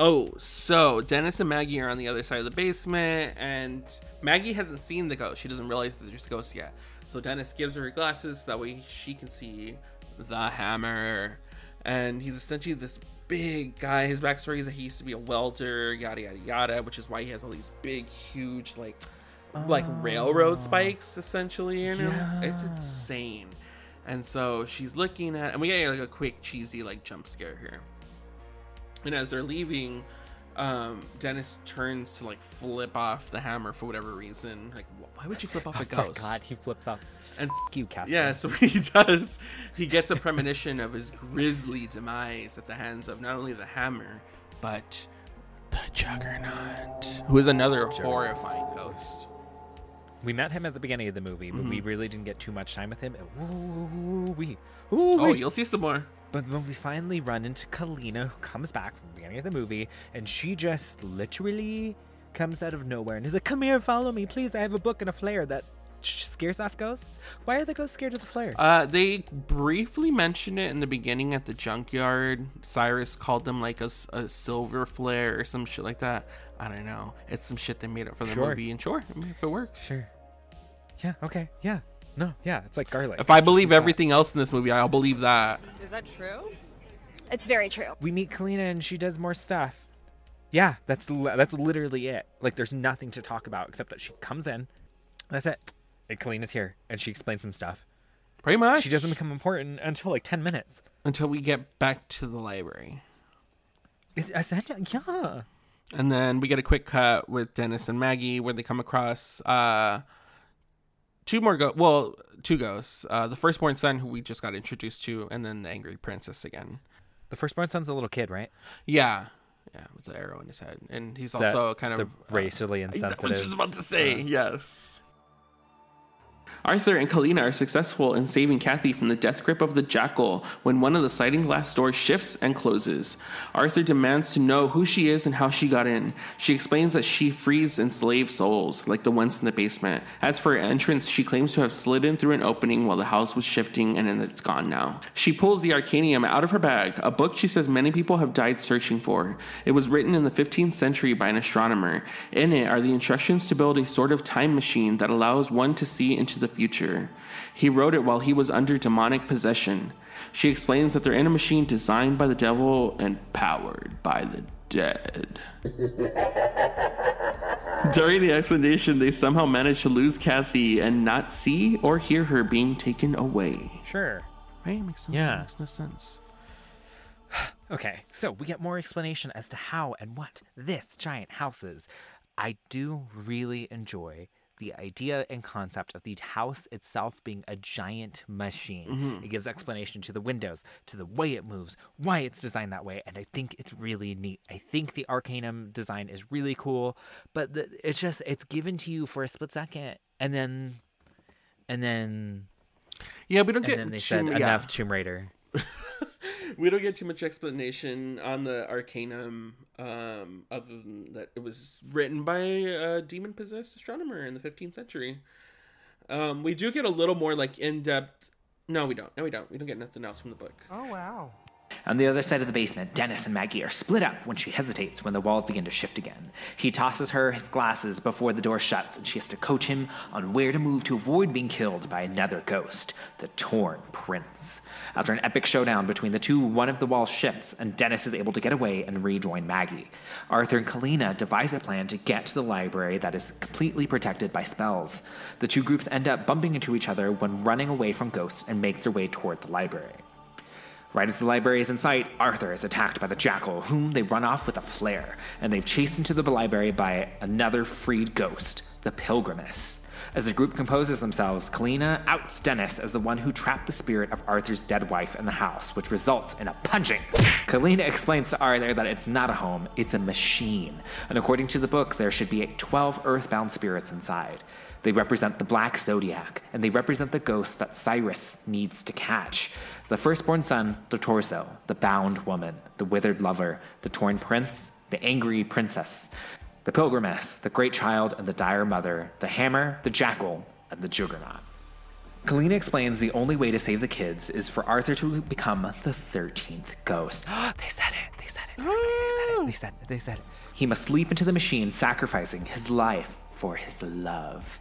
Oh, so Dennis and Maggie are on the other side of the basement, and Maggie hasn't seen the ghost. She doesn't realize that there's a ghost yet. So Dennis gives her glasses, that way she can see the hammer. And he's essentially this big guy. His backstory is that he used to be a welder, yada yada yada, which is why he has all these big, huge, like, like railroad oh. spikes, essentially. You know, it's insane. And so she's looking at, and we get like a quick cheesy like jump scare here. And as they're leaving, um, Dennis turns to like flip off the hammer for whatever reason. Like, why would you flip off a <laughs> ghost? God he flips off. And F- you, Casper. yeah, so <laughs> he does. He gets a premonition of his grisly demise at the hands of not only the hammer, but the Juggernaut, who is another horrifying ghost. We met him at the beginning of the movie, but Mm-hmm. we really didn't get too much time with him. Ooh, we, Oh, you'll see some more. But when we finally run into Kalina, who comes back from the beginning of the movie, and she just literally comes out of nowhere and is like, "Come here, follow me, please. I have a book and a flare that scares off ghosts." Why are the ghosts scared of the flare? Uh, they briefly mentioned it in the beginning at the junkyard. Cyrus called them like a, a silver flare or some shit like that. I don't know. It's some shit they made up for the Sure. movie, and sure, if it works. sure. Yeah. Okay. Yeah. No. Yeah. It's like garlic. If I believe everything else in this movie, I'll believe that. Is that true? It's very true. we meet Kalina and she does more stuff. Yeah, that's that's literally it. Like, there's nothing to talk about except that she comes in. That's it. And Kalina's here, and she explains some stuff. Pretty much. She doesn't become important until like ten minutes. until we get back to the library. It's essentially, yeah. And then we get a quick cut with Dennis and Maggie where they come across uh two more go well, two ghosts. Uh the firstborn son who we just got introduced to and then the angry princess again. The firstborn son's a little kid, right? Yeah. Yeah, with the arrow in his head. And he's also kind of the uh, racially I was insensitive. just about to say, uh, yes. Arthur and Kalina are successful in saving Kathy from the death grip of the jackal when one of the sliding glass doors shifts and closes. Arthur demands to know who she is and how she got in. She explains that she frees enslaved souls, like the ones in the basement. As for her entrance, she claims to have slid in through an opening while the house was shifting and it's gone now. She pulls the Arcanum out of her bag, a book she says many people have died searching for. It was written in the 15th century by an astronomer. In it are the instructions to build a sort of time machine that allows one to see into the future. He wrote it while he was under demonic possession. She explains that they're in a machine designed by the devil and powered by the dead. <laughs> During the explanation, they somehow manage to lose Kathy and not see or hear her being taken away. Sure. Right? Makes no, Yeah. makes no sense. <sighs> Okay, so we get more explanation as to how and what this giant house is. I do really enjoy the idea and concept of the house itself being a giant machine. Mm-hmm. It gives explanation to the windows, to the way it moves, why it's designed that way, and I think it's really neat. I think the Arcanum design is really cool, but the, it's just it's given to you for a split second, and then, and then, Yeah, we don't and get then they too, said yeah. enough Tomb Raider. <laughs> we don't get too much explanation on the Arcanum, um, other than that it was written by a demon possessed astronomer in the 15th century. Um, we do get a little more like in depth. No, we don't. No, we don't. We don't get nothing else from the book. On the other side of the basement, Dennis and Maggie are split up when she hesitates when the walls begin to shift again. He tosses her his glasses before the door shuts, and she has to coach him on where to move to avoid being killed by another ghost, the Torn Prince. After an epic showdown between the two, one of the walls shifts, and Dennis is able to get away and rejoin Maggie. Arthur and Kalina devise a plan to get to the library that is completely protected by spells. The two groups end up bumping into each other when running away from ghosts and make their way toward the library. Right as the library is in sight, Arthur is attacked by the jackal, whom they run off with a flare, and they've chased into the library by another freed ghost, the Pilgrimess. As the group composes themselves, Kalina outs Dennis as the one who trapped the spirit of Arthur's dead wife in the house, which results in a punching. Kalina explains to Arthur that it's not a home, it's a machine. And according to the book, there should be 12 earthbound spirits inside. They represent the Black Zodiac, and they represent the ghost that Cyrus needs to catch. The firstborn son, the torso, the bound woman, the withered lover, the torn prince, the angry princess, the pilgrimess, the great child, and the dire mother, the hammer, the jackal, and the juggernaut. Kalina explains the only way to save the kids is for Arthur to become the 13th ghost. <gasps> they said it. They said it. They said it. They said it. They said it. He must leap into the machine, sacrificing his life for his love.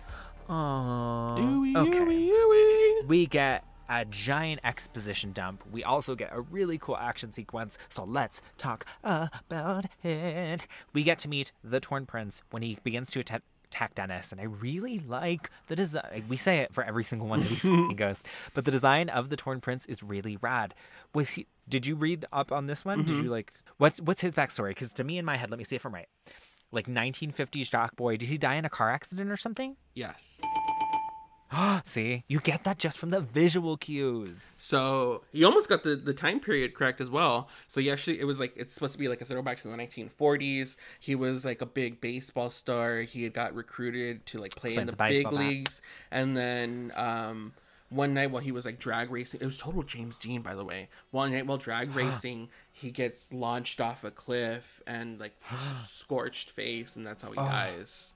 Aww. Okay. We get a giant exposition dump. We also get a really cool action sequence. So let's talk about it. We get to meet the Torn Prince when he begins to attack. Attack Dennis, and I really like the design. We say it for every single one of these <laughs> ghosts, but the design of the Torn Prince is really rad. Was he? Did you read up on this one? Did mm-hmm. you like what's what's his backstory? Because to me, in my head, let me see if I'm right. Like 1950s jock boy. Did he die in a car accident or something? Yes. <gasps> See, you get that just from the visual cues. So he almost got the, the time period correct as well. So he actually it was like it's supposed to be like a throwback to the 1940s. He was like a big baseball star. He had got recruited to like play in the the big baseball bat. leagues, and then um, one night while he was like drag racing, it was total James Dean by the way. One night while drag <gasps> racing, he gets launched off a cliff and like <gasps> scorched face, and that's how he dies.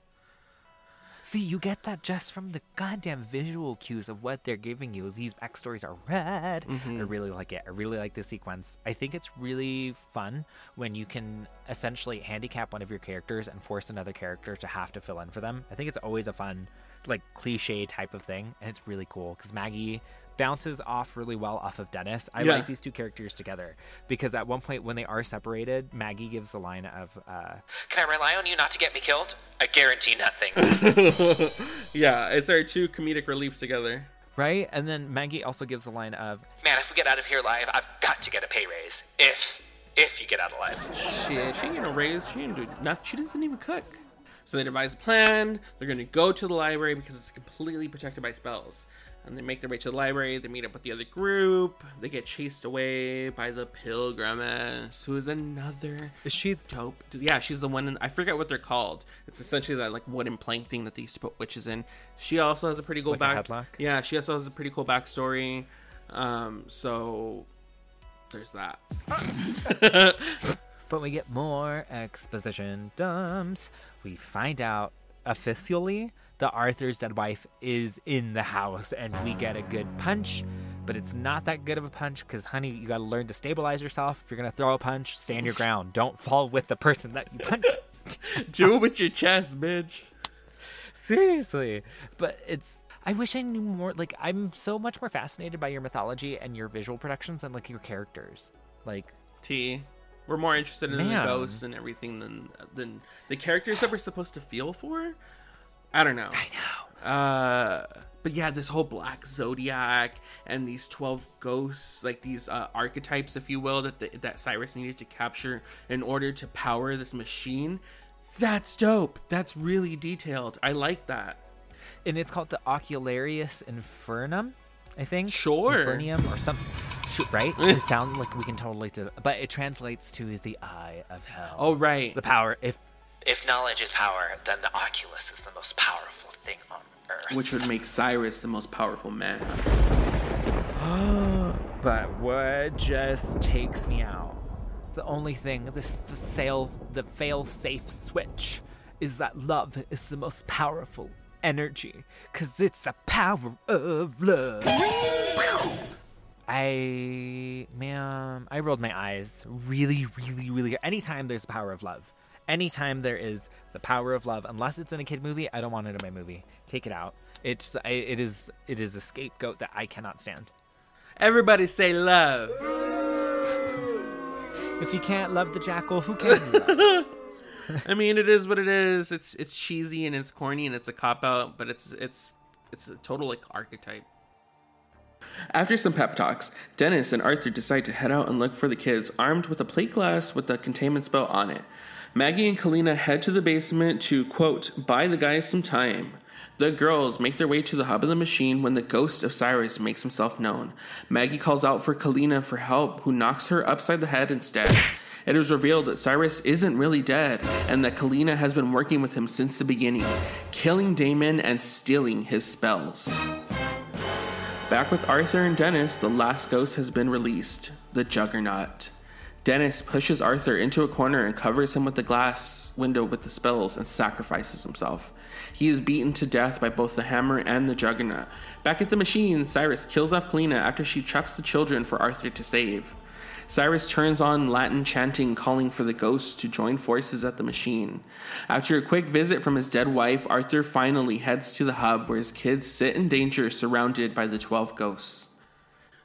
See, you get that just from the goddamn visual cues of what they're giving you. These backstories are rad. I mm-hmm. really like it. I really like the sequence. I think it's really fun when you can essentially handicap one of your characters and force another character to have to fill in for them. I think it's always a fun, like, cliche type of thing, and it's really cool because Maggie bounces off really well off of Dennis. I Yeah. like these two characters together because at one point when they are separated, Maggie gives the line of, uh, Can I rely on you not to get me killed? I guarantee nothing. <laughs> Yeah, it's our two comedic reliefs together. right? And then Maggie also gives the line of, Man, if we get out of here alive, I've got to get a pay raise. If, if you get out alive. She she ain't gonna raise. She ain't do not. She doesn't even cook. So they devise a plan. They're gonna go to the library because it's completely protected by spells. And they make their way to the library. They meet up with the other group. They get chased away by the Pilgrimess, who is another Is she dope. Yeah, she's the one. In, I forget what they're called. It's essentially that like wooden plank thing that they used to put witches in. She also has a pretty cool Like back. Yeah, she also has a pretty cool backstory. Um, so there's that. <laughs> But we get more exposition dumps. We find out officially that Arthur's dead wife is in the house, and we get a good punch. But it's not that good of a punch because, honey, you got to learn to stabilize yourself. If you're gonna throw a punch, stand your ground. Don't fall with the person that you punch. <laughs> Do it with your chest, bitch. Seriously, but it's. I wish I knew more. Like, I'm so much more fascinated by your mythology and your visual productions than like your characters. Like, T. We're more interested in the ghosts and everything than than the characters that we're supposed to feel for. I don't know. I know. Uh, but yeah, this whole black zodiac and these twelve ghosts, like these uh, archetypes, if you will, that the, that Cyrus needed to capture in order to power this machine. That's dope. That's really detailed. I like that. and it's called the Ocularius Infernum, I think. Sure. Infernium or something. Sure, right? <laughs> it sounds like we can totally do but it translates to the eye of hell. Oh right. the power. If If knowledge is power, then the Oculus is the most powerful thing on Earth. Which would make Cyrus the most powerful man. <gasps> But what just takes me out? The only thing, this f- sail, the fail-safe switch, is that love is the most powerful energy, cause it's the power of love. I, man, I rolled my eyes really, really, really. Anytime there's the power of love, anytime there is the power of love, unless it's in a kid movie, I don't want it in my movie. Take it out. It's, it is, it is a scapegoat that I cannot stand. Everybody say love. <laughs> If you can't love the jackal, who can? <laughs> I mean, it is what it is. It's it's cheesy and it's corny and it's a cop out, but it's it's it's a total like archetype. After some pep talks, Dennis and Arthur decide to head out and look for the kids, armed with a plate glass with the containment spell on it. Maggie and Kalina head to the basement to quote buy the guys some time. The girls make their way to the hub of the machine when the ghost of Cyrus makes himself known. Maggie calls out for Kalina for help, who knocks her upside the head instead. It is revealed that Cyrus isn't really dead, and that Kalina has been working with him since the beginning, killing Damon and stealing his spells. Back with Arthur and Dennis, the last ghost has been released the Juggernaut. Dennis pushes Arthur into a corner and covers him with the glass window with the spells and sacrifices himself. He is beaten to death by both the hammer and the Juggernaut. Back at the machine, Cyrus kills off Kalina after she traps the children for Arthur to save. Cyrus turns on Latin chanting, calling for the ghosts to join forces at the machine. After a quick visit from his dead wife, Arthur finally heads to the hub where his kids sit in danger surrounded by the 12 ghosts.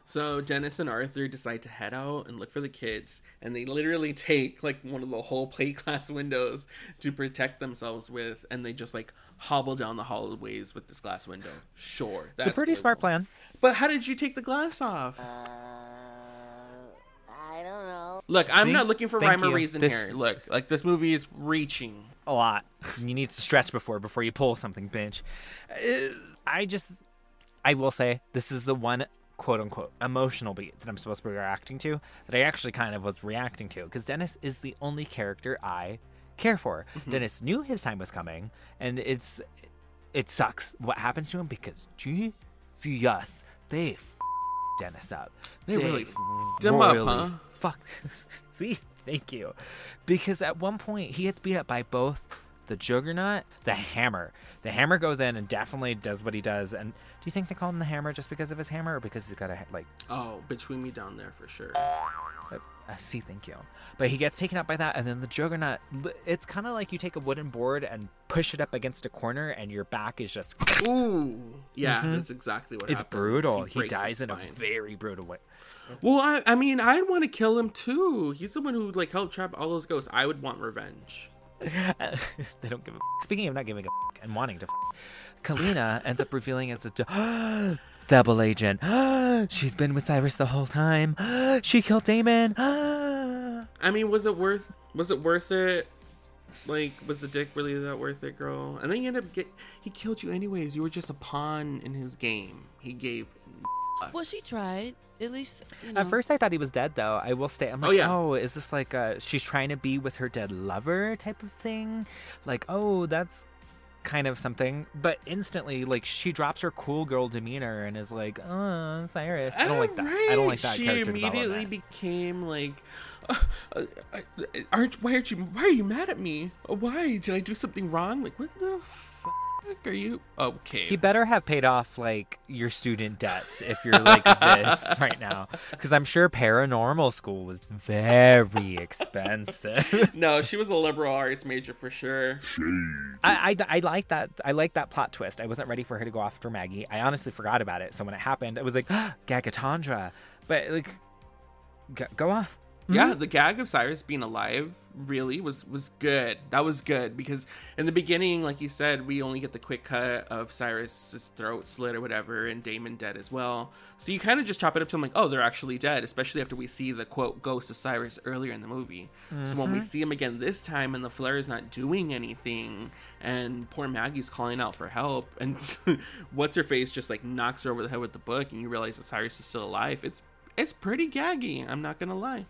So Dennis and Arthur decide to head out and look for the kids, and they literally take like one of the whole plate <laughs> glass windows to protect themselves with, and they just like hobble down the hallways with this glass window. Sure, It's a pretty smart plan. But how did you take the glass off? I don't know. Look, I'm See? not looking for Thank rhyme or you. reason This- here. Look, like this movie is reaching. A lot. You need to stretch before before you pull something, bitch. Uh, I just, I will say, this is the one quote unquote emotional beat that I'm supposed to be reacting to that I actually kind of was reacting to because Dennis is the only character I care for. Mm-hmm. Dennis knew his time was coming, and it's it sucks what happens to him because Jesus, they f- Dennis up. They really f***ed him up, huh? Fuck. <laughs> See, thank you. Because at one point he gets beat up by both the Juggernaut, the Hammer. The Hammer goes in and definitely does what he does. And do you think they call him the Hammer just because of his hammer, or because he's got a like? Oh, between me down there for sure. Uh, see, thank you. But he gets taken up by that, and then the Juggernaut. It's kind of like you take a wooden board and push it up against a corner, and your back is just. Ooh, yeah, that's exactly what It's happens. brutal. He, his dies in a very brutal way. Well, I, I mean, I'd want to kill him too. He's someone one who like helped trap all those ghosts. I would want revenge. They don't give a. Speaking of not giving a and wanting to, Kalina ends up revealing as a <gasps> double agent. <gasps> She's been with Cyrus the whole time. <gasps> She killed Damon. I mean, was it worth? Was it worth it? Like, was the dick really that worth it, girl? And then you end up get he killed you anyways. You were just a pawn in his game. He gave. Well, she tried. At least, you know. At first, I thought he was dead, though. I will say, I'm Oh, yeah. oh, is this like uh she's trying to be with her dead lover type of thing? Like, oh, that's kind of something. But instantly, like, she drops her cool girl demeanor and is like, oh, Cyrus. I don't like that. I don't like that She character immediately became like, <laughs> uh, uh, aren't why aren't you why are you mad at me? Why did I do something wrong? Like, what the fuck are you? Okay, He better have paid off like your student debts if you're like this <laughs> right now, because I'm sure paranormal school was very expensive. <laughs> no, she was a liberal arts major for sure. I, I, I like that. I like that plot twist. I wasn't ready for her to go after Maggie. I honestly forgot about it. So when it happened, I was like, <gasps> Gagatandra. But like, go off. Yeah, mm-hmm. the gag of Cyrus being alive really was was good. That was good because in the beginning, like you said, we only get the quick cut of Cyrus's throat slit or whatever, and Damon dead as well. So you kind of just chop it up to them like, oh, they're actually dead, especially after we see the quote ghost of Cyrus earlier in the movie. So when we mm-hmm. see him again this time, and the flare is not doing anything, and poor Maggie's calling out for help, and <laughs> what's her face just like knocks her over the head with the book, and you realize that Cyrus is still alive. It's it's pretty gaggy. I'm not gonna lie.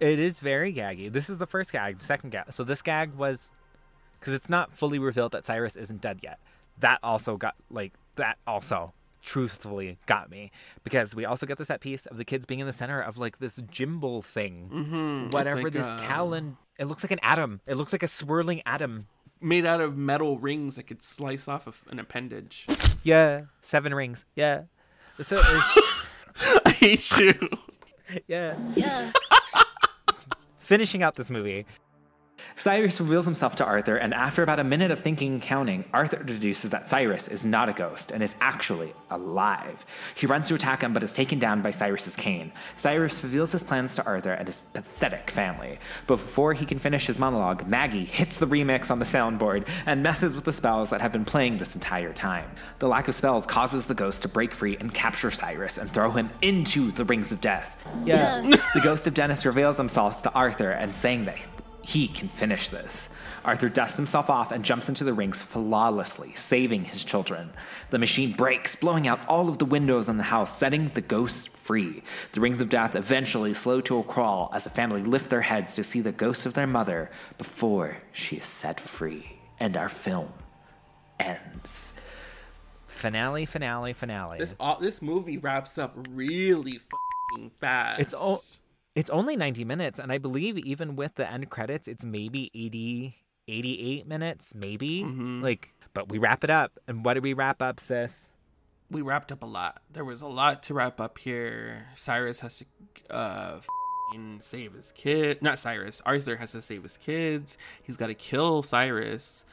It is very gaggy. This is the first gag. The second gag. So this gag was because it's not fully revealed that Cyrus isn't dead yet. That also got like that also truthfully got me because we also get the set piece of the kids being in the center of like this gimbal thing, Mm-hmm. whatever like this a- Callan. It looks like an atom. It looks like a swirling atom. made out of metal rings that could slice off of an appendage. Yeah, seven rings. Yeah. So <laughs> I hate you. <laughs> yeah. yeah. Finishing out this movie. Cyrus reveals himself to Arthur, and after about a minute of thinking and counting, Arthur deduces that Cyrus is not a ghost and is actually alive. He runs to attack him, but is taken down by Cyrus's cane. Cyrus reveals his plans to Arthur and his pathetic family. But before he can finish his monologue, Maggie hits the remix on the soundboard and messes with the spells that have been playing this entire time. The lack of spells causes the ghost to break free and capture Cyrus and throw him into the rings of death. Yeah. <laughs> the ghost of Dennis reveals himself to Arthur and saying that he can finish this. Arthur dusts himself off and jumps into the rings flawlessly, saving his children. The machine breaks, blowing out all of the windows in the house, setting the ghosts free. The rings of death eventually slow to a crawl as the family lift their heads to see the ghost of their mother before she is set free. And our film ends. Finale, finale, finale. This all, this movie wraps up really fucking fast. It's o- it's only 90 minutes and i believe even with the end credits it's maybe 80 88 minutes maybe like but we wrap it up and what do we wrap up sis we wrapped up a lot. There was a lot to wrap up here. Cyrus has to uh save his kid. Not Cyrus. Arthur has to save his kids. He's got to kill Cyrus.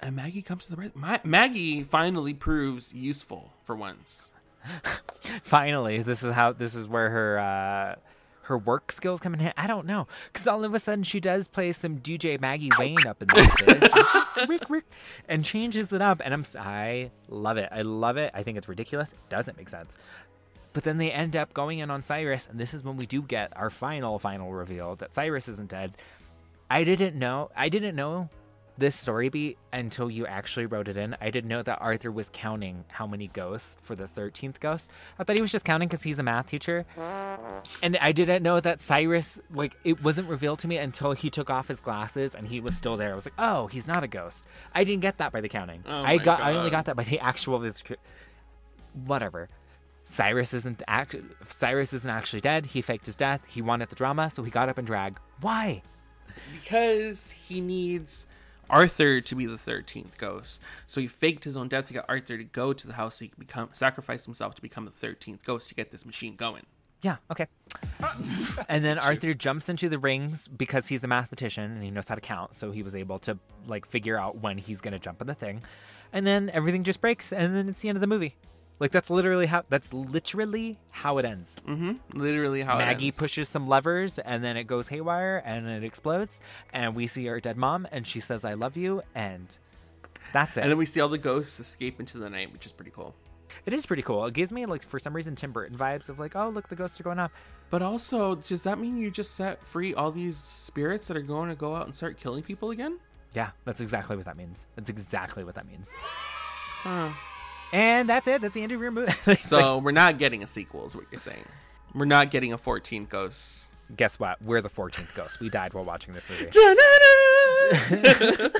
And Maggie comes to the right. Ma- Maggie finally proves useful for once. <laughs> finally this is how this is where her uh her work skills come in hand. I don't know, because all of a sudden she does play some DJ Maggie Wayne up in this <laughs> bitch, Rick, Rick, and changes it up, and I'm I love it. I love it. I think it's ridiculous. It doesn't make sense. But then they end up going in on Cyrus, and this is when we do get our final, final reveal that Cyrus isn't dead. I didn't know. I didn't know this story beat until you actually wrote it in. I didn't know that Arthur was counting how many ghosts for the 13th ghost. I thought he was just counting because he's a math teacher. And I didn't know that Cyrus, like, it wasn't revealed to me until he took off his glasses and he was still there. I was like, oh, he's not a ghost. I didn't get that by the counting. Oh I got, I only got that by the actual. Whatever. Cyrus isn't act- Cyrus isn't actually dead. He faked his death. He wanted the drama, so he got up and drag. Why? Because he needs Arthur to be the 13th ghost. So he faked his own death to get Arthur to go to the house so he could become sacrifice himself to become the 13th ghost to get this machine going. Yeah, okay. <laughs> and then Arthur jumps into the rings because he's a mathematician and he knows how to count, so he was able to like figure out when he's gonna jump in the thing. And then everything just breaks and then it's the end of the movie. Like that's literally how that's literally how it ends. Mm-hmm. Literally how it Maggie pushes some levers and then it goes haywire and it explodes and we see our dead mom and she says I love you and that's it. And then we see all the ghosts escape into the night, which is pretty cool. it is pretty cool. It gives me like for some reason Tim Burton vibes of like, oh look the ghosts are going off. But also, does that mean you just set free all these spirits that are going to go out and start killing people again? Yeah, that's exactly what that means. That's exactly what that means. Huh. And that's it. That's the end of your movie. <laughs> So we're not getting a sequel, is what you're saying. We're not getting a 14 Ghosts. guess what? We're the 14th ghost. We died while watching this movie. <laughs> <laughs>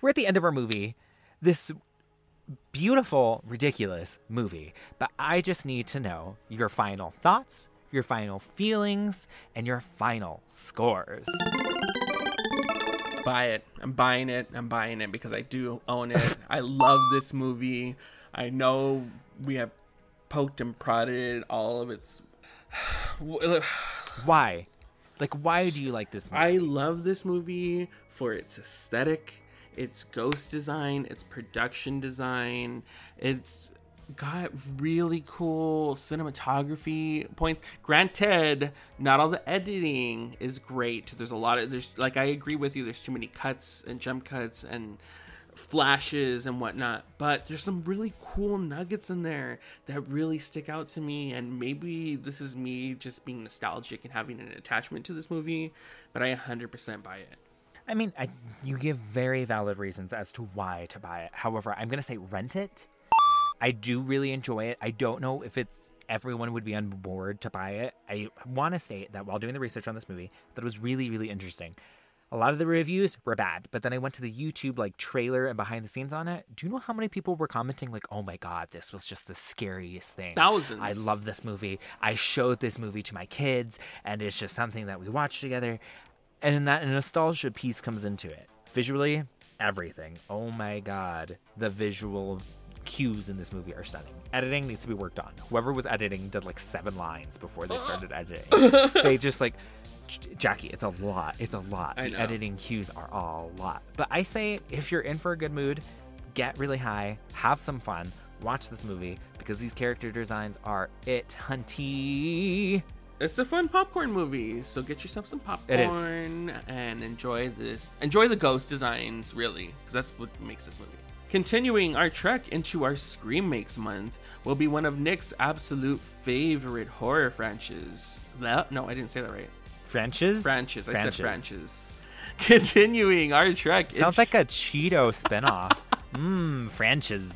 We're at the end of our movie. This beautiful, ridiculous movie. But I just need to know your final thoughts, your final feelings, and your final scores. Buy it. I'm buying it. I'm buying it because I do own it. I love this movie. I know we have poked and prodded all of its. <sighs> Why? Like, why do you like this movie? I love this movie for its aesthetic, its ghost design, its production design. It's got really cool cinematography points. Granted, not all the editing is great. There's a lot of there's like I agree with you. There's too many cuts and jump cuts and flashes and whatnot but there's some really cool nuggets in there that really stick out to me and maybe this is me just being nostalgic and having an attachment to this movie but i 100% buy it I mean, I, you give very valid reasons as to why to buy it. However, I'm going to say rent it. I do really enjoy it. I don't know if it's everyone would be on board to buy it. I want to say that while doing the research on this movie, that it was really, really interesting. A lot of the reviews were bad, but then I went to the YouTube like trailer and behind the scenes on it. Do you know how many people were commenting like, "Oh my god, this was just the scariest thing." Thousands. I love this movie. I showed this movie to my kids, and it's just something that we watched together. And in that nostalgia piece comes into it. Visually, everything. Oh my god, the visual cues in this movie are stunning. Editing needs to be worked on. Whoever was editing did like seven lines before they started <laughs> editing. they just like Jackie, it's a lot. It's a lot. The editing cues are a lot. But I say if you're in for a good mood, get really high, have some fun, watch this movie because these character designs are it hunty. it's a fun popcorn movie so get yourself some popcorn and enjoy this enjoy the ghost designs really because that's what makes this movie continuing our trek into our Scream-akes month will be one of nick's absolute favorite horror franchises no no i didn't say that right Franches? franchise i said Franches. <laughs> continuing our trek Sounds like a Cheeto spinoff. Mmm, Franches.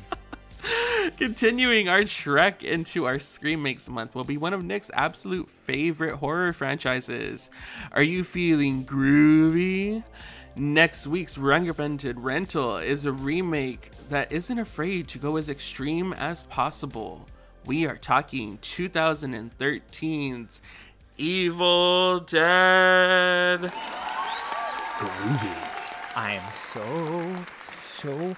Continuing our trek into our Scream-akes month will be one of Nick's absolute favorite horror franchises. Are you feeling groovy? Next week's recommended rental is a remake that isn't afraid to go as extreme as possible. We are talking 2013's Evil Dead. Groovy. I am so, so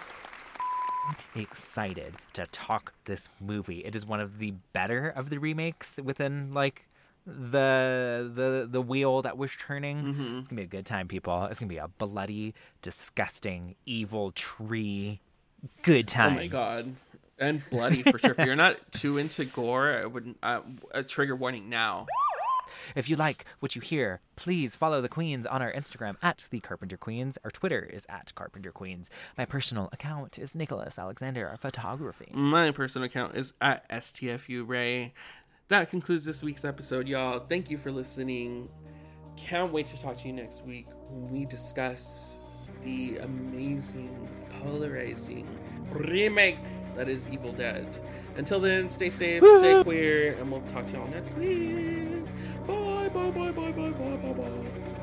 excited to talk this movie. It is one of the better of the remakes within like the the the wheel that was turning. Mm-hmm. It's gonna be a good time, people. It's gonna be a bloody, disgusting, evil tree. Good time. Oh my god. And bloody for sure. If you're not too into gore, I wouldn't. Uh, a trigger warning now. If you like what you hear, please follow the Queens on our Instagram at the Carpenter Queens. Our Twitter is at Carpenter Queens. My personal account is Nicholas Alexander Photography. My personal account is at STFU Ray. That concludes this week's episode, y'all. Thank you for listening. Can't wait to talk to you next week when we discuss the amazing, polarizing remake that is Evil Dead. Until then, stay safe, stay queer, and we'll talk to y'all next week. Bye, bye, bye, bye, bye, bye, bye, bye.